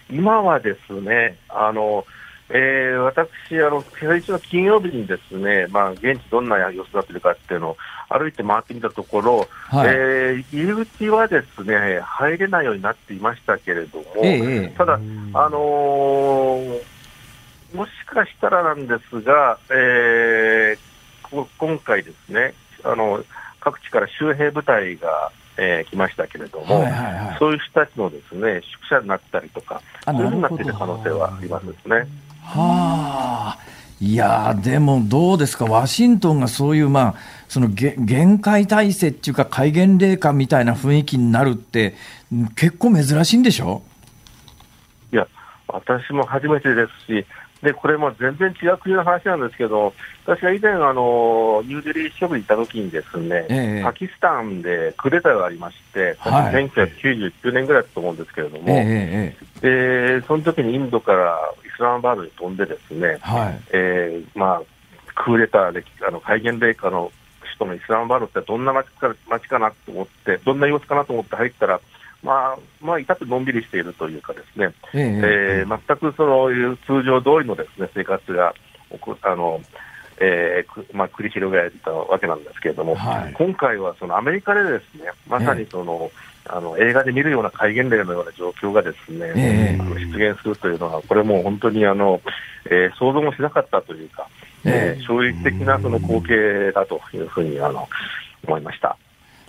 今はですね、あのえー、私、あの先週の金曜日にですね、まあ、現地どんな様子になってるかっていうのを歩いて回ってみたところ、はい、えー、入り口はですね入れないようになっていましたけれども、ええ、ただ、あのー、もしかしたらなんですが、えー、今回ですねあの、各地から周平部隊が、えー、来ましたけれども、はいはいはい、そういう人たちのですね宿舎になったりとか、そういうふうになっている可能性はありますですね。はあ。いやでもどうですか、ワシントンがそういう、まあ、その限界体制っていうか、戒厳令下みたいな雰囲気になるって、結構珍しいんでしょ？いや、私も初めてですし、でこれも全然違う国の話なんですけど、私が以前、あのニューデリー支局にいたときにですね、ええ、パキスタンでクーデターがありまして、はい、1999年ぐらいだと思うんですけれども、え、でその時にインドからイスラマバードに飛んで、ですね、はい、えー、まあ、クーデターであの戒厳令下の首都のイスラマバードってどんな街か街かなと思って、どんな様子かなと思って入ったら、まあ、まあ、至ってのんびりしているというかですね、えー、えー、全くそういう通常通りのですね、生活が、あの、えーまあ、繰り広げられてたわけなんですけれども、はい、今回はそのアメリカでですね、まさにその、えー、あの映画で見るような戒厳令のような状況がですね、えー、出現するというのは、これも本当にあの、えー、想像もしなかったというか、えー、衝撃的なその光景だというふうにあの思いました。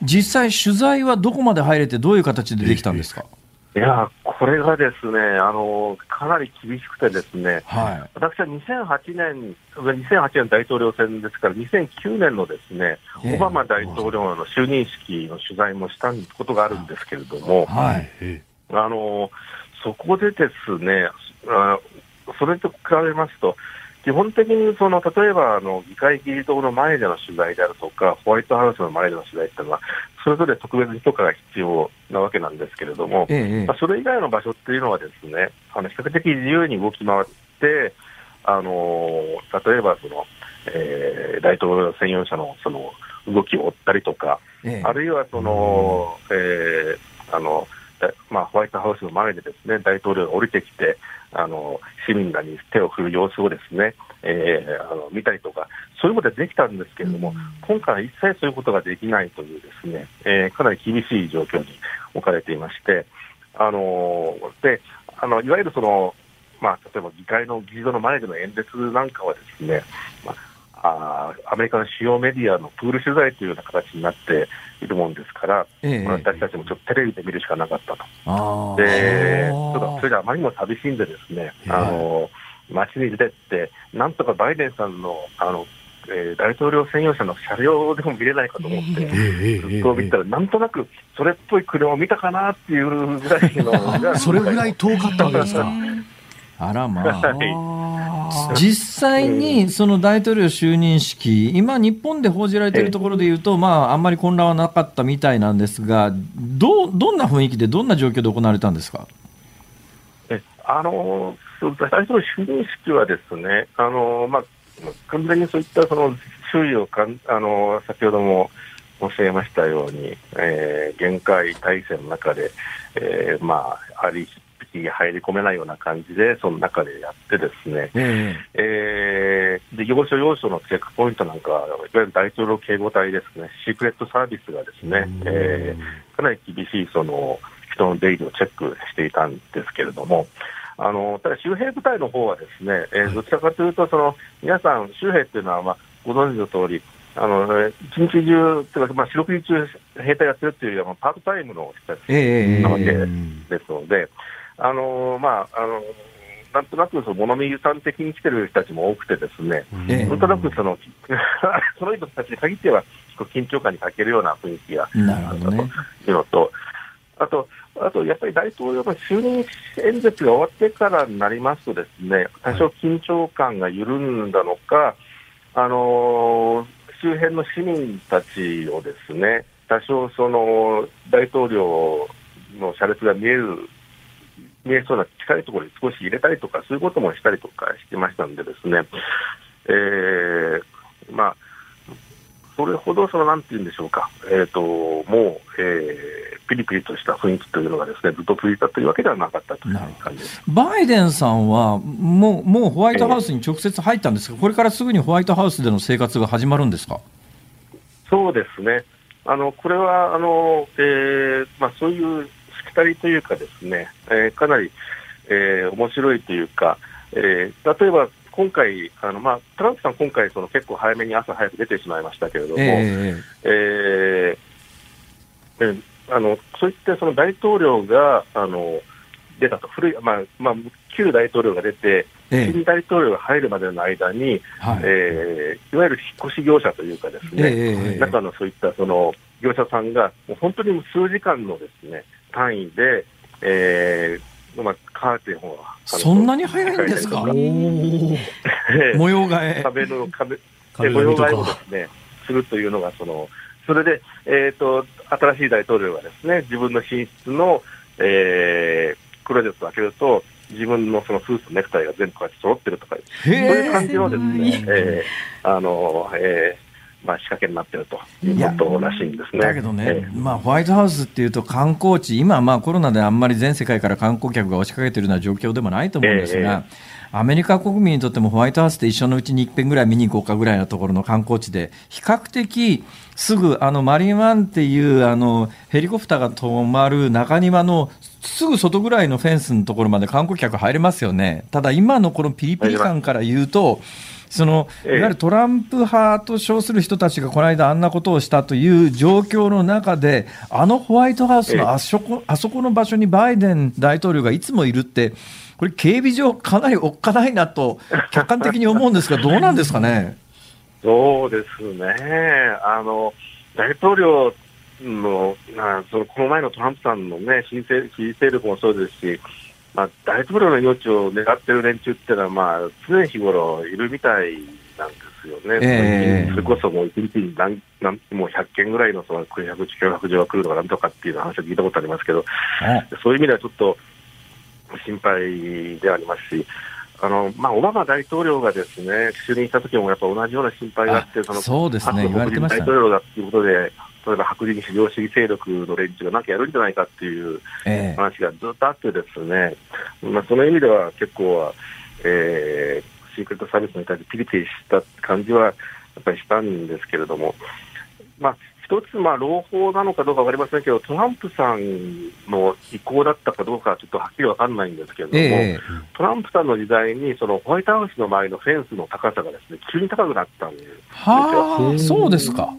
実際、取材はどこまで入れて、どういう形でできたんですか？いやこれがですねあのかなり厳しくて、ですね、はい、私は2008年、2008年大統領選ですから、2009年のですね、オバマ大統領の就任式の取材もしたことがあるんですけれども、はい、あのそこでですね、それと比べますと、基本的にその例えばあの議会議事堂の前での取材であるとか、ホワイトハウスの前での取材というのは、それぞれ特別に許可が必要なわけなんですけれども、ええ、まあ、それ以外の場所っていうのは、ですねあの比較的自由に動き回って、あの例えばその、えー、大統領専用車のその動きを追ったりとか、え、あるいはその、えー、あのまあ、ホワイトハウスの前でですね大統領が降りてきて、あの市民らに手を振る様子をですね、えー、あの見たりとか、そういうことはできたんですけれども、うん、今回は一切そういうことができないというですね、えー、かなり厳しい状況に置かれていまして、あのであのいわゆるその、まあ、例えば議会の議事堂の前での演説なんかはですね、まああアメリカの主要メディアのプール取材というような形になっているもんですから、ええ、私たちもちょっとテレビで見るしかなかったと。で、それであまりにも寂しいんでですね、あの街に出てって、なんとかバイデンさんのあのえー、大統領専用車の車両でも見れないかと思って、ずっと見たら、なんとなくそれっぽい車を見たかなっていうぐらいの、それぐらい遠かったんですか。あらまあ。はい。実際にその大統領就任式、今、日本で報じられているところでいうと、まあ、あんまり混乱はなかったみたいなんですが、どどんな雰囲気で、どんな状況で行われたんですか？えあの大統領就任式はですね、あのまあ、完全にそういったその周囲をかんあの先ほども申し上げましたように、えー、限界体制の中で、えーまあ、あり気が入り込めないような感じで、その中でやってですね、えー、えー、で要所要所のチェックポイントなんか、いわゆる大統領警護隊ですね、シークレットサービスがですね、えー、かなり厳しいその人の出入りをチェックしていたんですけれども、あのただ周辺部隊の方はですね、えー、どちらかというと、その皆さん、周兵っていうのは、まあ、ご存知の通り、あの一日中、というか、まあ、四六時中、兵隊やってるっていうよりは、パートタイムの人たちなわけですので、あのまあ、あのなんとなくその物見さん的に来てる人たちも多くてですね、なんとなくその その人たちに限っては、緊張感に欠けるような雰囲気があったというのと、あと、あとやっぱり大統領の就任演説が終わってからになりますと、ですね多少緊張感が緩んだのか、あの周辺の市民たちをですね多少その大統領の車列が見える見えそうな近いところに少し入れたりとか、そういうこともしたりとかしてましたんでですね、えー、まあ、それほどそのなんていうんでしょうか、えーと、もう、えー、ピリピリとした雰囲気というのがですねずっと続いたというわけではなかったという感じです。バイデンさんはもう、もうホワイトハウスに直接入ったんですが、これからすぐにホワイトハウスでの生活が始まるんですか？そうですね、あのこれはあの、えーまあ、そういうたりというか、ですね、えー、かなり、えー、面白いというか、えー、例えば今回、あのまあ、トランプさん、今回その結構早めに朝早く出てしまいましたけれども、えー、えー、あのそういったその大統領があの出たと、古い、まあまあ、旧大統領が出て、新大統領が入るまでの間に、はい、えー、いわゆる引っ越し業者というか、ですね、えー、中のそういったその業者さんが、もう本当に数時間のですね単位で、えーまあ、カーテンをそんなに早いんですか？模様替え。壁の壁、模様替えをですね、するというのが、その、それで、えっ、ー、と、新しい大統領がですね、自分の寝室の、えー、クローゼットを開けると、自分のそのスーツ、ネクタイが全部こうやって揃ってるとか、そういう感じのですね、えー、あの、えー、まあ、仕掛けになっているということらしいんですね。だけどね、えまあ、ホワイトハウスっていうと観光地、今、まあ、コロナであんまり全世界から観光客が押しかけているような状況でもないと思うんですが、えー、アメリカ国民にとってもホワイトハウスって一緒のうちに一遍ぐらい見に行こうかぐらいのところの観光地で、比較的すぐあのマリンワンっていうあのヘリコプターが止まる中庭のすぐ外ぐらいのフェンスのところまで観光客入れますよね。ただ今のこのピリピリ感から言うと、そのいわゆるトランプ派と称する人たちがこの間、あんなことをしたという状況の中で、あのホワイトハウスのあそこあそこの場所にバイデン大統領がいつもいるって、これ、警備上、かなりおっかないなと、客観的に思うんですが、どうなんですかね？そうですね。あの大統領のそのこの前のトランプさんの、ね、支持勢力もそうですし、まあ、大統領の命を狙ってる連中っていうのは、まあ、常日頃いるみたいなんですよね、えー、それこそもう1日に何何もう100件ぐらいのその空白脅迫状が来るとかなんとかっていう話を聞いたことありますけど、そういう意味ではちょっと心配でありますし、あのまあ、オバマ大統領がですね就任した時もやっぱ同じような心配があって、そのそうですね、言われてました、大統領だということで、例えば白人至上主義勢力の連中が何かやるんじゃないかっていう話がずっとあってですね、えー、まあ、その意味では結構は、えー、シークレットサービスに対してピリピリした感じはやっぱりしたんですけれども、まあ、一つ、まあ、朗報なのかどうか分かりませんけど、トランプさんの意向だったかどうかはちょっとはっきり分かんないんですけれども、えー、トランプさんの時代に、そのホワイトハウスの周りのフェンスの高さがですね急に高くなったんですよ。はあ、そうですか。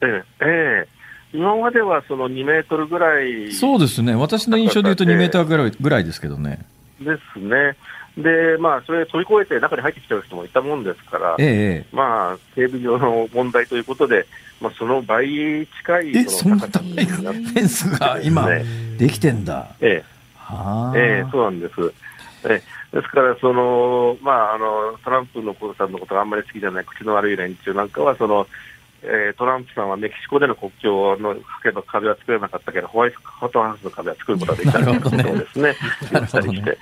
ええ今まではその2メートルぐらいそうですね、私の印象でいうと2メートルぐらいぐらいですけどね。ですね。で、まあ、それ飛び越えて中に入ってきちゃう人もいたもんですから、ええ、まあ、警備上の問題ということで、まあ、その倍近いその高さになって、フェンスが今、できてんだ。ええ。はええ、そうなんです。えですから、そのまあ、あのトランプの子さんのことがあんまり好きじゃない口の悪い連中なんかは、そのえー、トランプさんはメキシコでの国境の壁は作れなかったけど、ホワイトハウスの壁は作ることができたということをですね、言ったりして。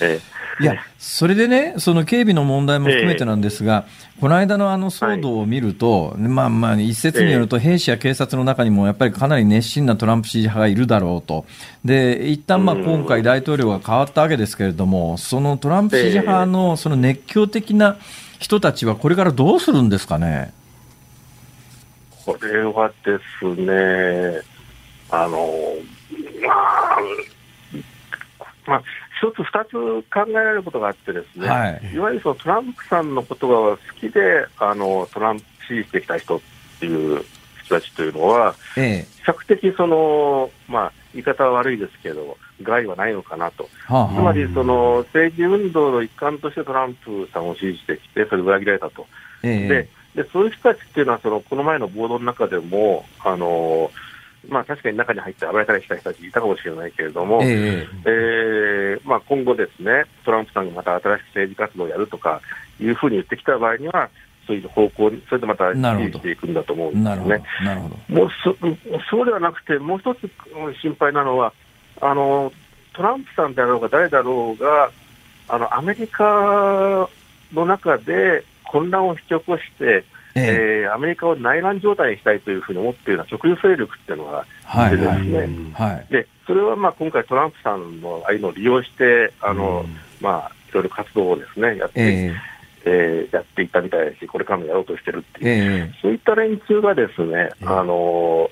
えー、いや、それでね、その警備の問題も含めてなんですが、えー、この間のあの騒動を見ると、はい、まあまあ、一説によると、兵士や警察の中にもやっぱりかなり熱心なトランプ支持派がいるだろうと、で一旦まあ今回、大統領が変わったわけですけれども、そのトランプ支持派のその熱狂的な人たちは、これからどうするんですかね？これはですね、あの、まあ、まあ、一つ、二つ考えられることがあってですね、はい、いわゆるそのトランプさんのことが好きで、あのトランプ支持してきた人っていう人たちというのは、ええ、比較的その、まあ、言い方は悪いですけど、害はないのかなと、はあ、つまりその政治運動の一環としてトランプさんを支持してきて、それ裏切られたと。え、ででそういう人たちっていうのは、そのこの前の暴動の中でも、あのまあ、確かに中に入って暴れたりした人たちいたかもしれないけれども、ええー、まあ、今後ですね、トランプさんがまた新しく政治活動をやるとかいうふうに言ってきた場合には、そういう方向に、それでまた支持していくんだと思うんですね。もうそそうではなくて、もう一つ心配なのは、あのトランプさんであろうが誰だろうが、あのアメリカの中で混乱を引き起こして、ええ。ー、アメリカを内乱状態にしたいというふうに思っているような極右勢力っていうのがい。てですね、はい、でそれはまあ今回、トランプさんのああいうのを利用して、あの、まあ、いろいろ活動をですねやって、えーえー、やっていったみたいですし、これからもやろうとしてるっていう、えー、そういった連中がですね、あの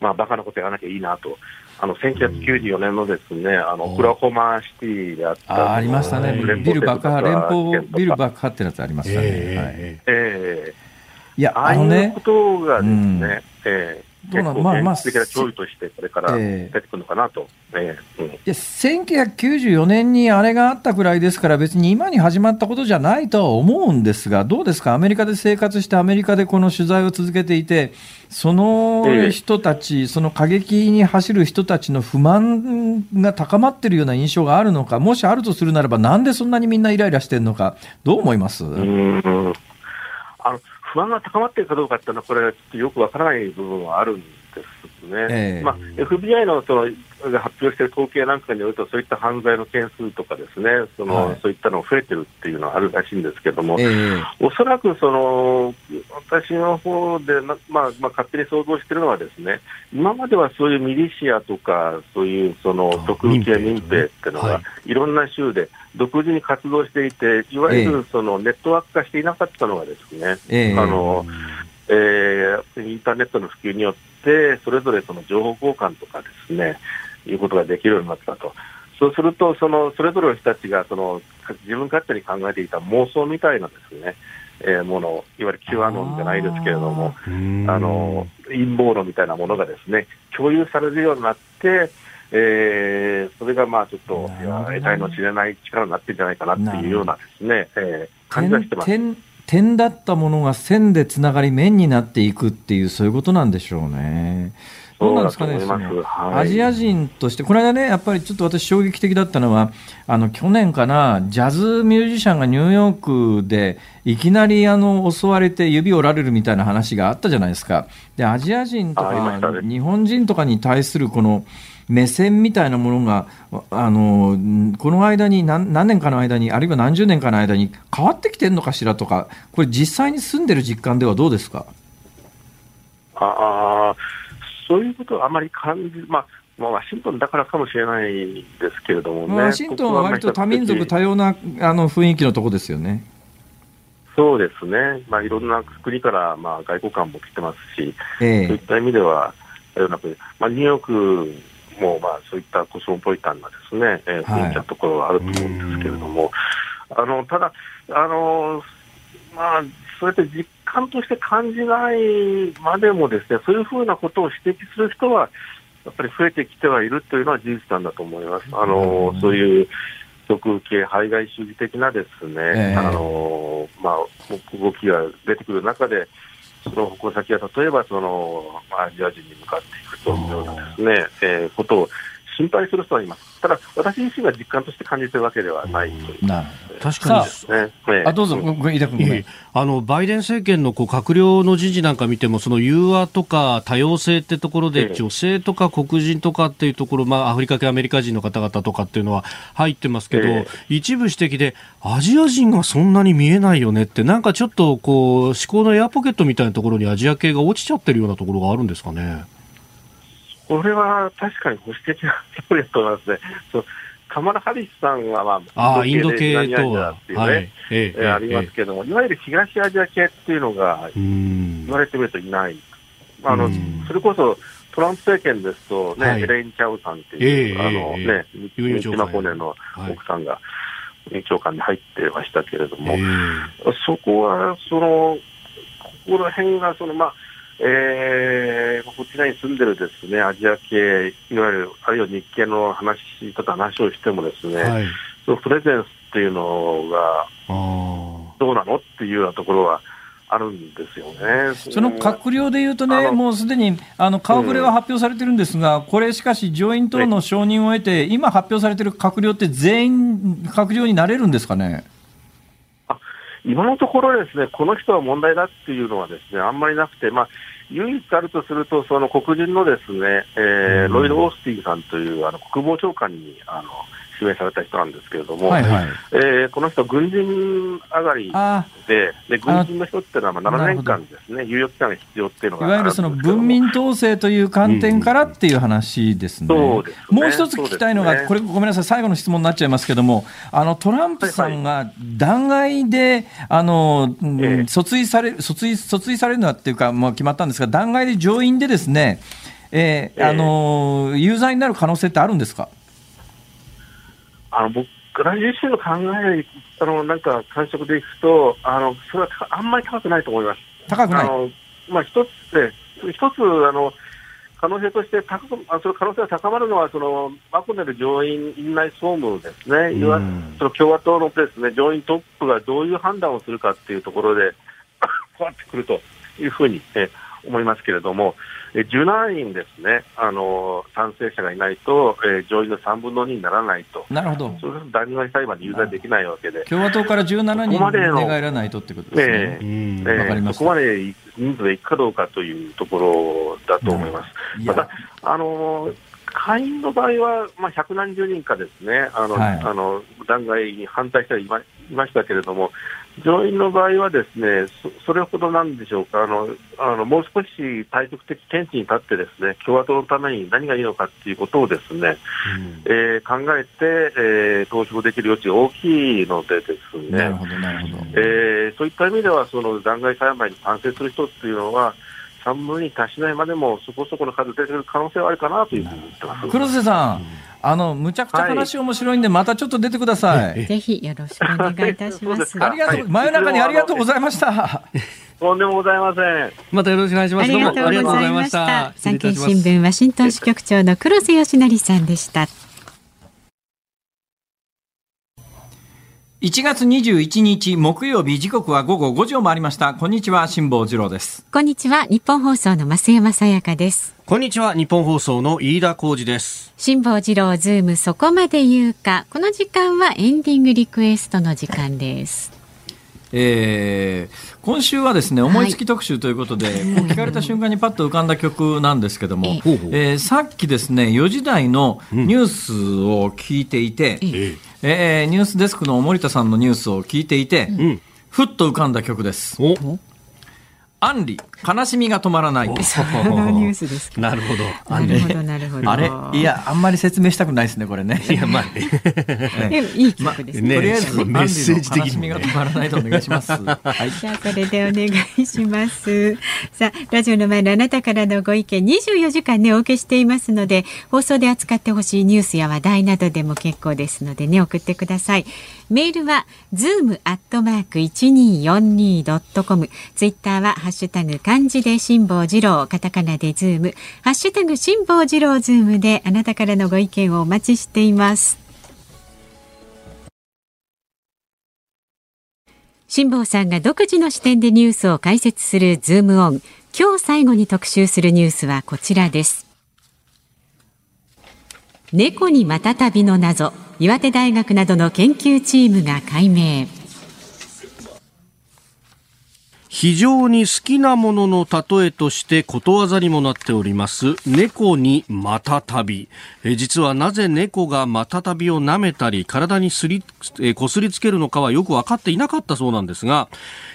まあ、バカなことやらなきゃいいなと。あの1994年のですね、あのオクラホマシティであったあありましたね、ビル爆破、連邦ビル爆破ってやつありましたね。えー、はい。えーいや、あのね。ことがですね、うん、えー結構現実的な脅威としてこれから出てくるのかなと、えーうん、いや1994年にあれがあったくらいですから、別に今に始まったことじゃないとは思うんですが、どうですか、アメリカで生活して、アメリカでこの取材を続けていて、その人たち、えー、その過激に走る人たちの不満が高まっているような印象があるのか、もしあるとするならば、なんでそんなにみんなイライラしてるのか、どう思います？うん。あの不安が高まっているかどうかっていうのは、これはちょっとよくわからない部分はあるんですね。えーまあ、FBI のそのが発表している統計なんかによると、そういった犯罪の件数とかですね、その、はい、そういったのが増えてるっていうのはあるらしいんですけれども、えー、おそらくその私の方でまあまあ、勝手に想像しているのはですね、今まではそういうミリシアとか、そういうその毒受け民兵っていうのが、い。ろんな州で、独自に活動していて、いわゆるそのネットワーク化していなかったのがですね、えー、あのえー、インターネットの普及によって、それぞれその情報交換とかですね、いうことができるようになったと。そうすると、そのそれぞれの人たちがその自分勝手に考えていた妄想みたいなですね、えー、もの、いわゆる Q アノンじゃないですけれども、あの陰謀論みたいなものがですね、共有されるようになって、えー、それがまあちょっと、得体の知れない力になってるんじゃないかなっていうようなですね、えー、感じはしてます。点だったものが線でつながり面になっていくっていうそういうことなんでしょうね。どうなんですかね、はい、アジア人として、この間ね、やっぱりちょっと私、衝撃的だったのは、あの去年かな、ジャズミュージシャンがニューヨークでいきなりあの襲われて指折られるみたいな話があったじゃないですか。でアジア人とか、ね、日本人とかに対するこの目線みたいなものが、あのこの間に何何年かの間に、あるいは何十年かの間に変わってきてるのかしらとか、これ、実際に住んでる実感ではどうですか？あそういうことはあまり感じ、まあ、まあ、ワシントンだからかもしれないですけれどもね、ワシントンは割と多民族多様なあの雰囲気のとこですよね。そうですね、まあ、いろんな国からまあ外交官も来てますし、えー、そういった意味では、まあ、ニューヨークもまあそういったコスモポリタンなですね、えー、雰囲気なところはあると思うんですけれども、あのただ、あのまあ、そうやって実感として感じないまでもですね、そういうふうなことを指摘する人は、やっぱり増えてきてはいるというのは事実なんだと思います。あのそういう極右系排外主義的なですね、えー、あのまあ、動きが出てくる中で、その矛先は例えばそのアジア人に向かっていくというようなですね、えー、ことを心配する人はいます。ただ、私自身が実感として感じてるわけではない。なる確かに、ね、あどうぞ、飯田君あのバイデン政権のこう閣僚の人事なんか見ても、その融和とか多様性ってところで、女性とか黒人とかっていうところ、まあ、アフリカ系アメリカ人の方々とかっていうのは入ってますけど、一部指摘で、アジア人がそんなに見えないよねって、なんかちょっとこう思考のエアポケットみたいなところにアジア系が落ちちゃってるようなところがあるんですかね。これは確かにご指摘な通りだと思いますね。そうカマラ・ハリスさんは、まあ、あインド系とは、っていうね、はい。ええありますけども、いわゆる東アジア系っていうのが言われてみるといない。あのそれこそトランプ政権ですとね、はい、エレイン・チャウさんっていう、あのね、三島コネの奥さんが、委員長官に入ってましたけれども、そこは、その、ここら辺が、その、まあ、えー、こちらに住んでるですね、アジア系、いわゆる、あるいは日系の話とか話をしてもですね、はい、そのプレゼンスっていうのが、どうなのっていうようなところは、あるんですよね。その閣僚でいうとね、もうすでにあの顔ぶれは発表されてるんですが、うん、これ、しかし上院等の承認を得て、今発表されてる閣僚って全員閣僚になれるんですかね？今のところですね、この人は問題だっていうのはですね、あんまりなくて、まあ、唯一あるとすると、その黒人のですね、えー、ロイド・オースティンさんというあの国防長官にあの指名された人なんですけれども、はいはい、えー、この人は軍人上がりで、で軍人の人っていうのはまあ7年間ですね、猶予期間が必要っていうのがいわゆるその文民統制という観点からっていう話ですね。うん、すね。もう一つ聞きたいのが、ね、これ、ごめんなさい、最後の質問になっちゃいますけども、あのトランプさんが弾劾で、あの、ええ、訴追され訴追訴追されるのはっていうか、まあ、決まったんですが、弾劾で上院でですね、えー、あの有罪になる可能性ってあるんですか？あの僕ら自身の考え、あのなんか感触でいくと、あのそれはあんまり高くないと思います。高くない。あの、まあ、一つで、一つあの可能性として高くあその可能性が高まるのは、そのマコネル上院院内総務ですね、いわその共和党のですね上院トップがどういう判断をするかっていうところで、変わってくるというふうに、え思いますけれども、17人ですね、あの賛成者がいないと、えー、上院の3分の2にならないと、なるほど。そうすると弾劾裁判に有罪できないわけで、共和党から17人寝返らないとってことですね、えー、えー、そこまで人数でいくかどうかというところだと思います。またあの下院の場合は、まあ、百何十人かですね、あの、はい、あの弾劾に反対した人いましたけれども、上院の場合はですねそれほどなんでしょうか。あのあのもう少し対極的見地に立ってですね共和党のために何がいいのかということをですね、うん、えー、考えて、えー、投票できる余地が大きいのでですねなるほどなるほど、えー、そういった意味ではその弾劾裁判に賛成する人っていうのは3分に達しないまでもそこそこの数出てくる可能性はあるかなというふうに言ってます。黒瀬さん、あのむちゃくちゃ話面白いんで、またちょっと出てください。ぜひよろしくお願いいたします。ありがとう、真夜中にありがとうございました。とんでもございません。またよろしくお願いします。ありがとうございました。産経新聞ワシントン支局長の黒瀬義成さんでした。1月21日木曜日時刻は午後5時を回りました。こんにちは辛坊治郎です。こんにちは日本放送の増山さやかです。こんにちは日本放送の飯田浩二です。辛坊治郎ズームそこまで言うか。この時間はエンディングリクエストの時間です。えー、今週はですね思いつき特集ということで、はい、聞かれた瞬間にパッと浮かんだ曲なんですけども、えー、さっきですね4時台のニュースを聞いていて、うん、えー、ニュースデスクの森田さんのニュースを聞いていて、うん、ふっと浮かんだ曲です。アンリ悲しみが止まらない。ニュースですなるほど。なるほど、なるほど。あれ？いや、あんまり説明したくないですね、これね。いや、まあね。いい曲ですね。とりあえず、メッセージ的に。悲しみが止まらないとお願いします。はい。じゃあ、それでお願いします。さあ、ラジオの前のあなたからのご意見、24時間ね、お受けしていますので、放送で扱ってほしいニュースや話題などでも結構ですのでね、送ってください。メールは、ズームアットマーク 1242.com。ツイッターは、ハッシュタグ漢字で辛坊治郎、カタカナでズーム、ハッシュタグ辛坊治郎ズームであなたからのご意見をお待ちしています。辛坊さんが独自の視点でニュースを解説するズームオン。今日最後に特集するニュースはこちらです。猫にまたたびの謎岩手大学などの研究チームが解明非常に好きなものの例えとしてことわざにもなっております猫にまたたびえ実はなぜ猫がまたたびを舐めたり体にすりえこすりつけるのかはよく分かっていなかったそうなんですが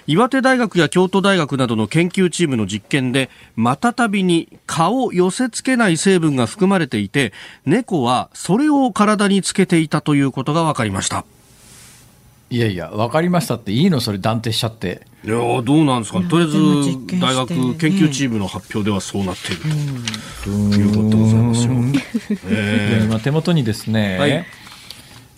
岩手大学や京都大学などの研究チームの実験でまたたびに蚊を寄せ付けない成分が含まれていて猫はそれを体につけていたということが分かりました。いやいや、分かりましたっていいの？それ断定しちゃって。いやどうなんですか？とりあえず大学研究チームの発表ではそうなっているということでございますよ。えー、今手元にですね、はい。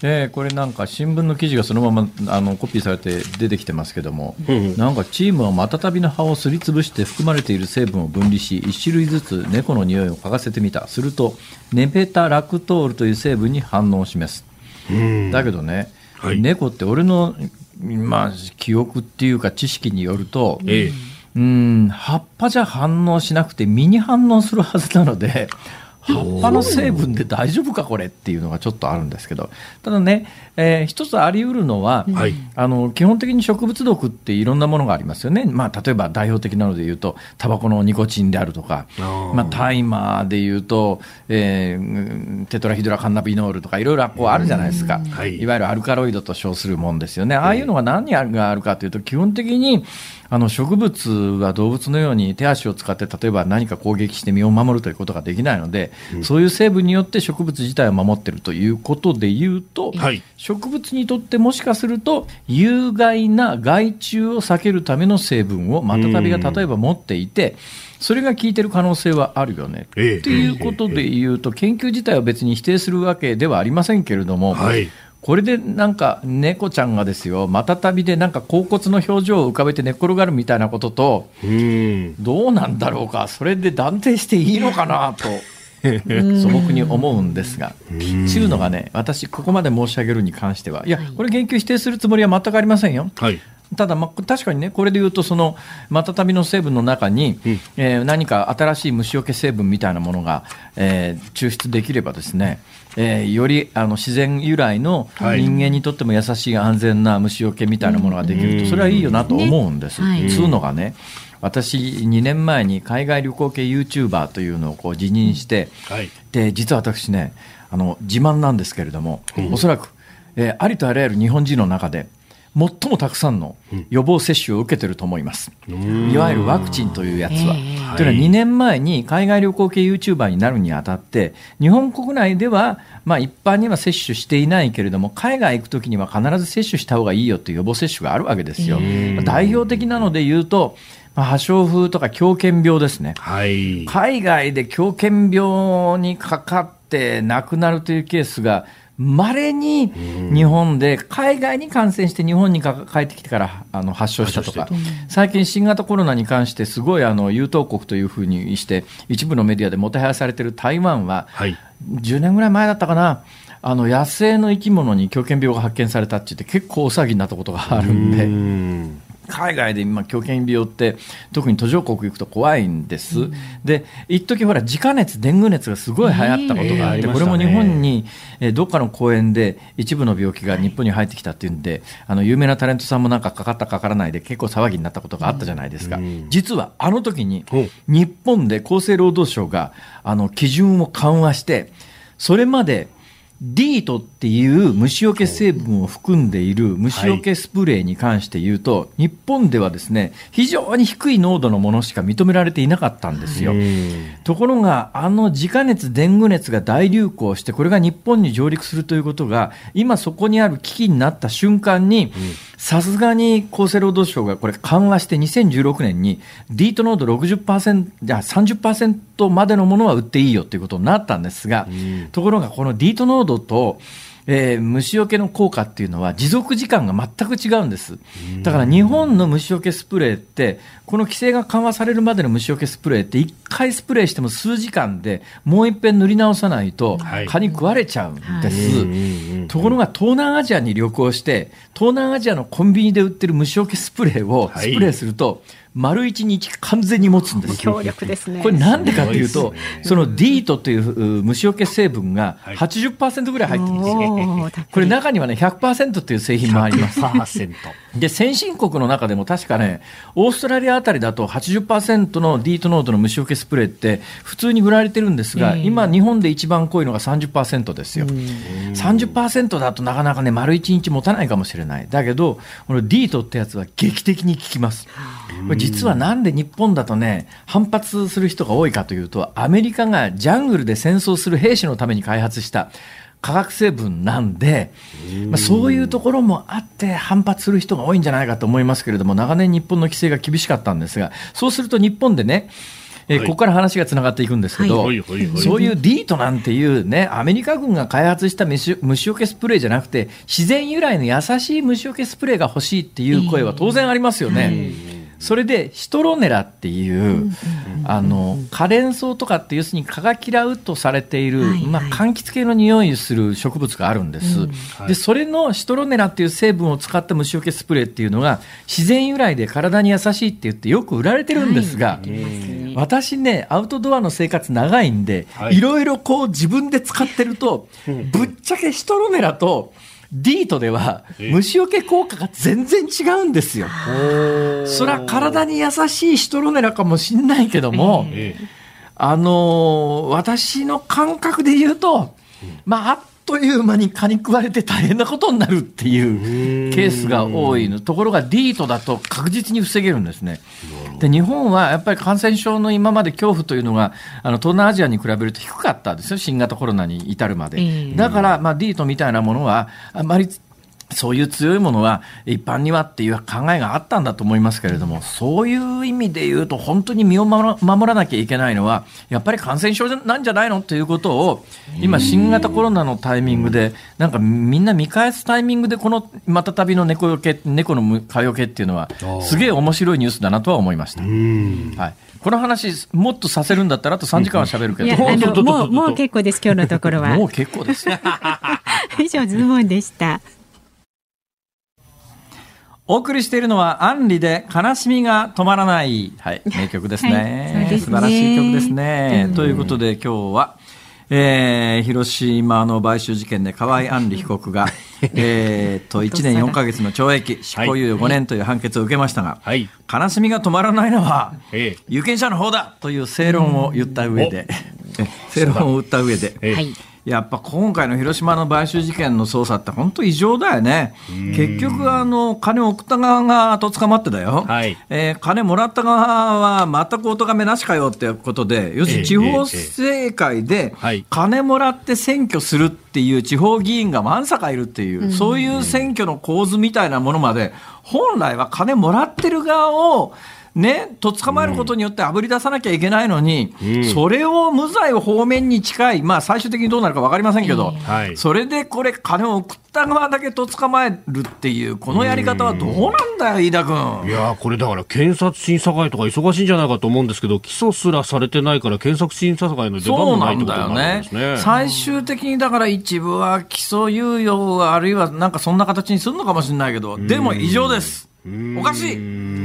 えー、これなんか新聞の記事がそのままあのコピーされて出てきてますけども、うん、なんかチームはマタタビの葉をすりつぶして含まれている成分を分離し1種類ずつ猫の匂いを嗅がせてみた。するとネペタラクトールという成分に反応を示す、うん、だけどねはい、猫って俺の、まあ、記憶っていうか知識によると、ええ、うん葉っぱじゃ反応しなくて実に反応するはずなので葉っぱの成分で大丈夫かこれっていうのがちょっとあるんですけど。ただね、えー、一つあり得るのは、はい、あの基本的に植物毒っていろんなものがありますよね、まあ、例えば代表的なので言うとタバコのニコチンであるとかまあ、タイマーで言うと、えー、テトラヒドラカンナビノールとかいろいろこうあるじゃないですか、はい、いわゆるアルカロイドと称するもんですよね。ああいうのが何があるかというと基本的にあの植物は動物のように手足を使って例えば何か攻撃して身を守るということができないので、うん、そういう成分によって植物自体を守っているということでいうと、はい、植物にとってもしかすると有害な害虫を避けるための成分をマタタビが例えば持っていて、それが効いてる可能性はあるよね。と、え。えいうことでいうと、研究自体は別に否定するわけではありませんけれども、はい、これでなんか猫ちゃんがですよ、またたびでなんか甲骨の表情を浮かべて寝っ転がるみたいなことと、どうなんだろうか、それで断定していいのかなと。素朴に思うんですが、というのがね、私、ここまで申し上げるに関しては、いや、これ、言及否定するつもりは全くありませんよ。はいただ、まあ、確かにね、これでいうと、そのマタタビの成分の中に、うん、えー、何か新しい虫除け成分みたいなものが、えー、抽出できればですね、えー、よりあの自然由来の人間にとっても優しい安全な虫除けみたいなものができると、それはいいよなと思うんです。ね、つうのがね私、2年前に海外旅行系ユーチューバーというのをこう辞任して、はい、で実は私ねあの自慢なんですけれども、うん、おそらく、えー、ありとあらゆる日本人の中で最もたくさんの予防接種を受けてると思います、いわゆるワクチンというやつは。というのは2年前に海外旅行系ユーチューバーになるにあたって日本国内ではまあ一般には接種していないけれども海外行くときには必ず接種した方がいいよという予防接種があるわけですよ。代表的なので言うとまあ、破傷風とか狂犬病ですね、はい、海外で狂犬病にかかって亡くなるというケースがまれに日本で海外に感染して日本に帰ってきてからあの発症したとか、最近、新型コロナに関してすごいあの優等国というふうにして一部のメディアでもてはやされている台湾は、はい、10年ぐらい前だったかな。あの野生の生き物に狂犬病が発見されたって言って結構大騒ぎになったことがあるんで。海外で今、狂犬病って特に途上国行くと怖いんです、うん、で一時ほら自家熱、デング熱がすごい流行ったことがあって、これも日本に、えー、どっかの公園で一部の病気が日本に入ってきたっていうんで、あの有名なタレントさんもなんかかかったかからないで結構騒ぎになったことがあったじゃないですか、うん、実はあの時に日本で厚生労働省があの基準を緩和してそれまでディートっていう虫除け成分を含んでいる虫除けスプレーに関して言うと、はい、日本ではですね非常に低い濃度のものしか認められていなかったんですよ。ところがあの自家熱デング熱が大流行してこれが日本に上陸するということが今そこにある危機になった瞬間にさすがに厚生労働省がこれ緩和して2016年にディート濃度60%じゃ30%までのものは売っていいよということになったんですが、ところがこのディート濃度度と、えー、虫除けの効果っていうのは持続時間が全く違うんです。だから日本の虫除けスプレーって、この規制が緩和されるまでの虫除けスプレーって1回スプレーしても数時間でもう一遍塗り直さないと蚊に食われちゃうんです。ところが東南アジアに旅行して、東南アジアのコンビニで売ってる虫除けスプレーをスプレーすると、丸一日完全に持つんです 強力ですねこれなんでかというと、そのディートという虫除け成分が80%ぐらい入ってるんですよ。これ中にはね、100%っていう製品もあります。で、先進国の中でも確かね、オーストラリアあたりだと80%のディート濃度の虫除けスプレーって普通に売られてるんですが、今日本で一番濃いのが30%ですよ。30%だとなかなかね、丸1日持たないかもしれない。だけど、このディートってやつは劇的に効きます。これ実はなんで日本だとね、反発する人が多いかというと、アメリカがジャングルで戦争する兵士のために開発した化学成分なんで、まあ、そういうところもあって反発する人が多いんじゃないかと思いますけれども、長年日本の規制が厳しかったんですが、そうすると日本でね、えー、ここから話がつながっていくんですけど、はい、そういうディートなんていうね、アメリカ軍が開発した虫除けスプレーじゃなくて、自然由来の優しい虫除けスプレーが欲しいっていう声は当然ありますよね。えーそれでシトロネラっていう、あのカレンソウとかって要するに蚊が嫌うとされている、まあ、柑橘系の匂いする植物があるんです、でそれのシトロネラっていう成分を使った虫除けスプレーっていうのが自然由来で体に優しいって言ってよく売られてるんですが、私ねアウトドアの生活長いんで、い。ろいろこう自分で使ってると、ぶっちゃけシトロネラとディートでは虫除け効果が全然違うんですよ。それは体に優しいシトロネラかもしんないけども、あの私の感覚で言うと、まあ、あっという間に蚊に食われて大変なことになるっていうケースが多いのところがディートだと確実に防げるんですね。で日本はやっぱり感染症の今まで恐怖というのがあの東南アジアに比べると低かったですよ新型コロナに至るまで。だから、まあ、ディートみたいなものはあまりそういう強いものは一般にはっていう考えがあったんだと思いますけれども、そういう意味で言うと、本当に身を守らなきゃいけないのは、やっぱり感染症なんじゃないのということを、今、新型コロナのタイミングで、なんかみんな見返すタイミングで、このまたたびの猫よけ、猫の蚊よけっていうのは、すげえ面白いニュースだなとは思いました。はいこの話、もっとさせるんだったら、あと3時間は喋るけど、もうもう結構です、今日のところは。もう結構です。以上、ズームオンでした。お送りしているのはアンリで悲しみが止まらない。はい、名曲ですね。はい、す素晴らしい曲ですね。ということで今日は、えー、広島の買収事件で河合案里被告が、えー、と1年4か月の懲役執行猶予5年という判決を受けましたが、はい、悲しみが止まらないのは、有権者の方だという正論を言った上で、正論を打った上で、はいやっぱ今回の広島の買収事件の捜査って本当異常だよね。結局あの金を送った側がと捕まってだよ。はい、えー、金もらった側は全くお咎めなしかよってことで、要するに地方政界で金もらって選挙するっていう地方議員がわんさかいるっていう、そういう選挙の構図みたいなものまで、本来は金もらってる側をね、と捕まえることによってあぶり出さなきゃいけないのに、うん、それを無罪方面に近い、まあ、最終的にどうなるか分かりませんけど、はい、それでこれ、金を送った側だけと捕まえるっていう、このやり方はどうなんだよ、飯田君。いやこれだから、検察審査会とか忙しいんじゃないかと思うんですけど、起訴すらされてないから、検察審査会の出番もないってことなんですね。ね最終的にだから一部は起訴猶予、あるいはなんかそんな形にするのかもしれないけど、でも異常です。おかしい。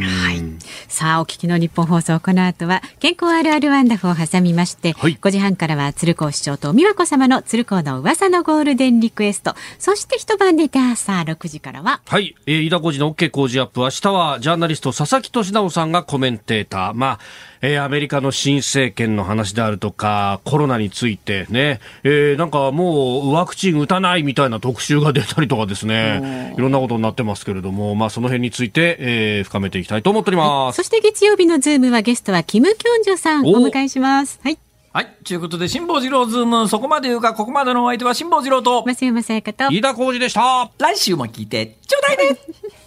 はい。さあ、お聞きの日本放送、この後は、健康あるあるワンダフを挟みまして、はい、5時半からは、鶴光市長と美和子様の鶴光の噂のゴールデンリクエスト、そして一晩寝て朝6時からは、はい、えー、飯田浩司の OK 工事アップ、明日は、ジャーナリスト、佐々木俊直さんがコメンテーター、まあ、えー、アメリカの新政権の話であるとか、コロナについてね、えー、なんかもうワクチン打たないみたいな特集が出たりとかですね、いろんなことになってますけれども、まあその辺について、えー、深めていきたいと思っております。そして月曜日のズームはゲストはキム・キョンジョさんお迎えします。はい。はい。ということで、辛坊治郎ズーム、そこまで言うか、ここまでのお相手は辛坊治郎と、増山さやかと、飯田浩二でした。来週も聞いて、ちょうだいね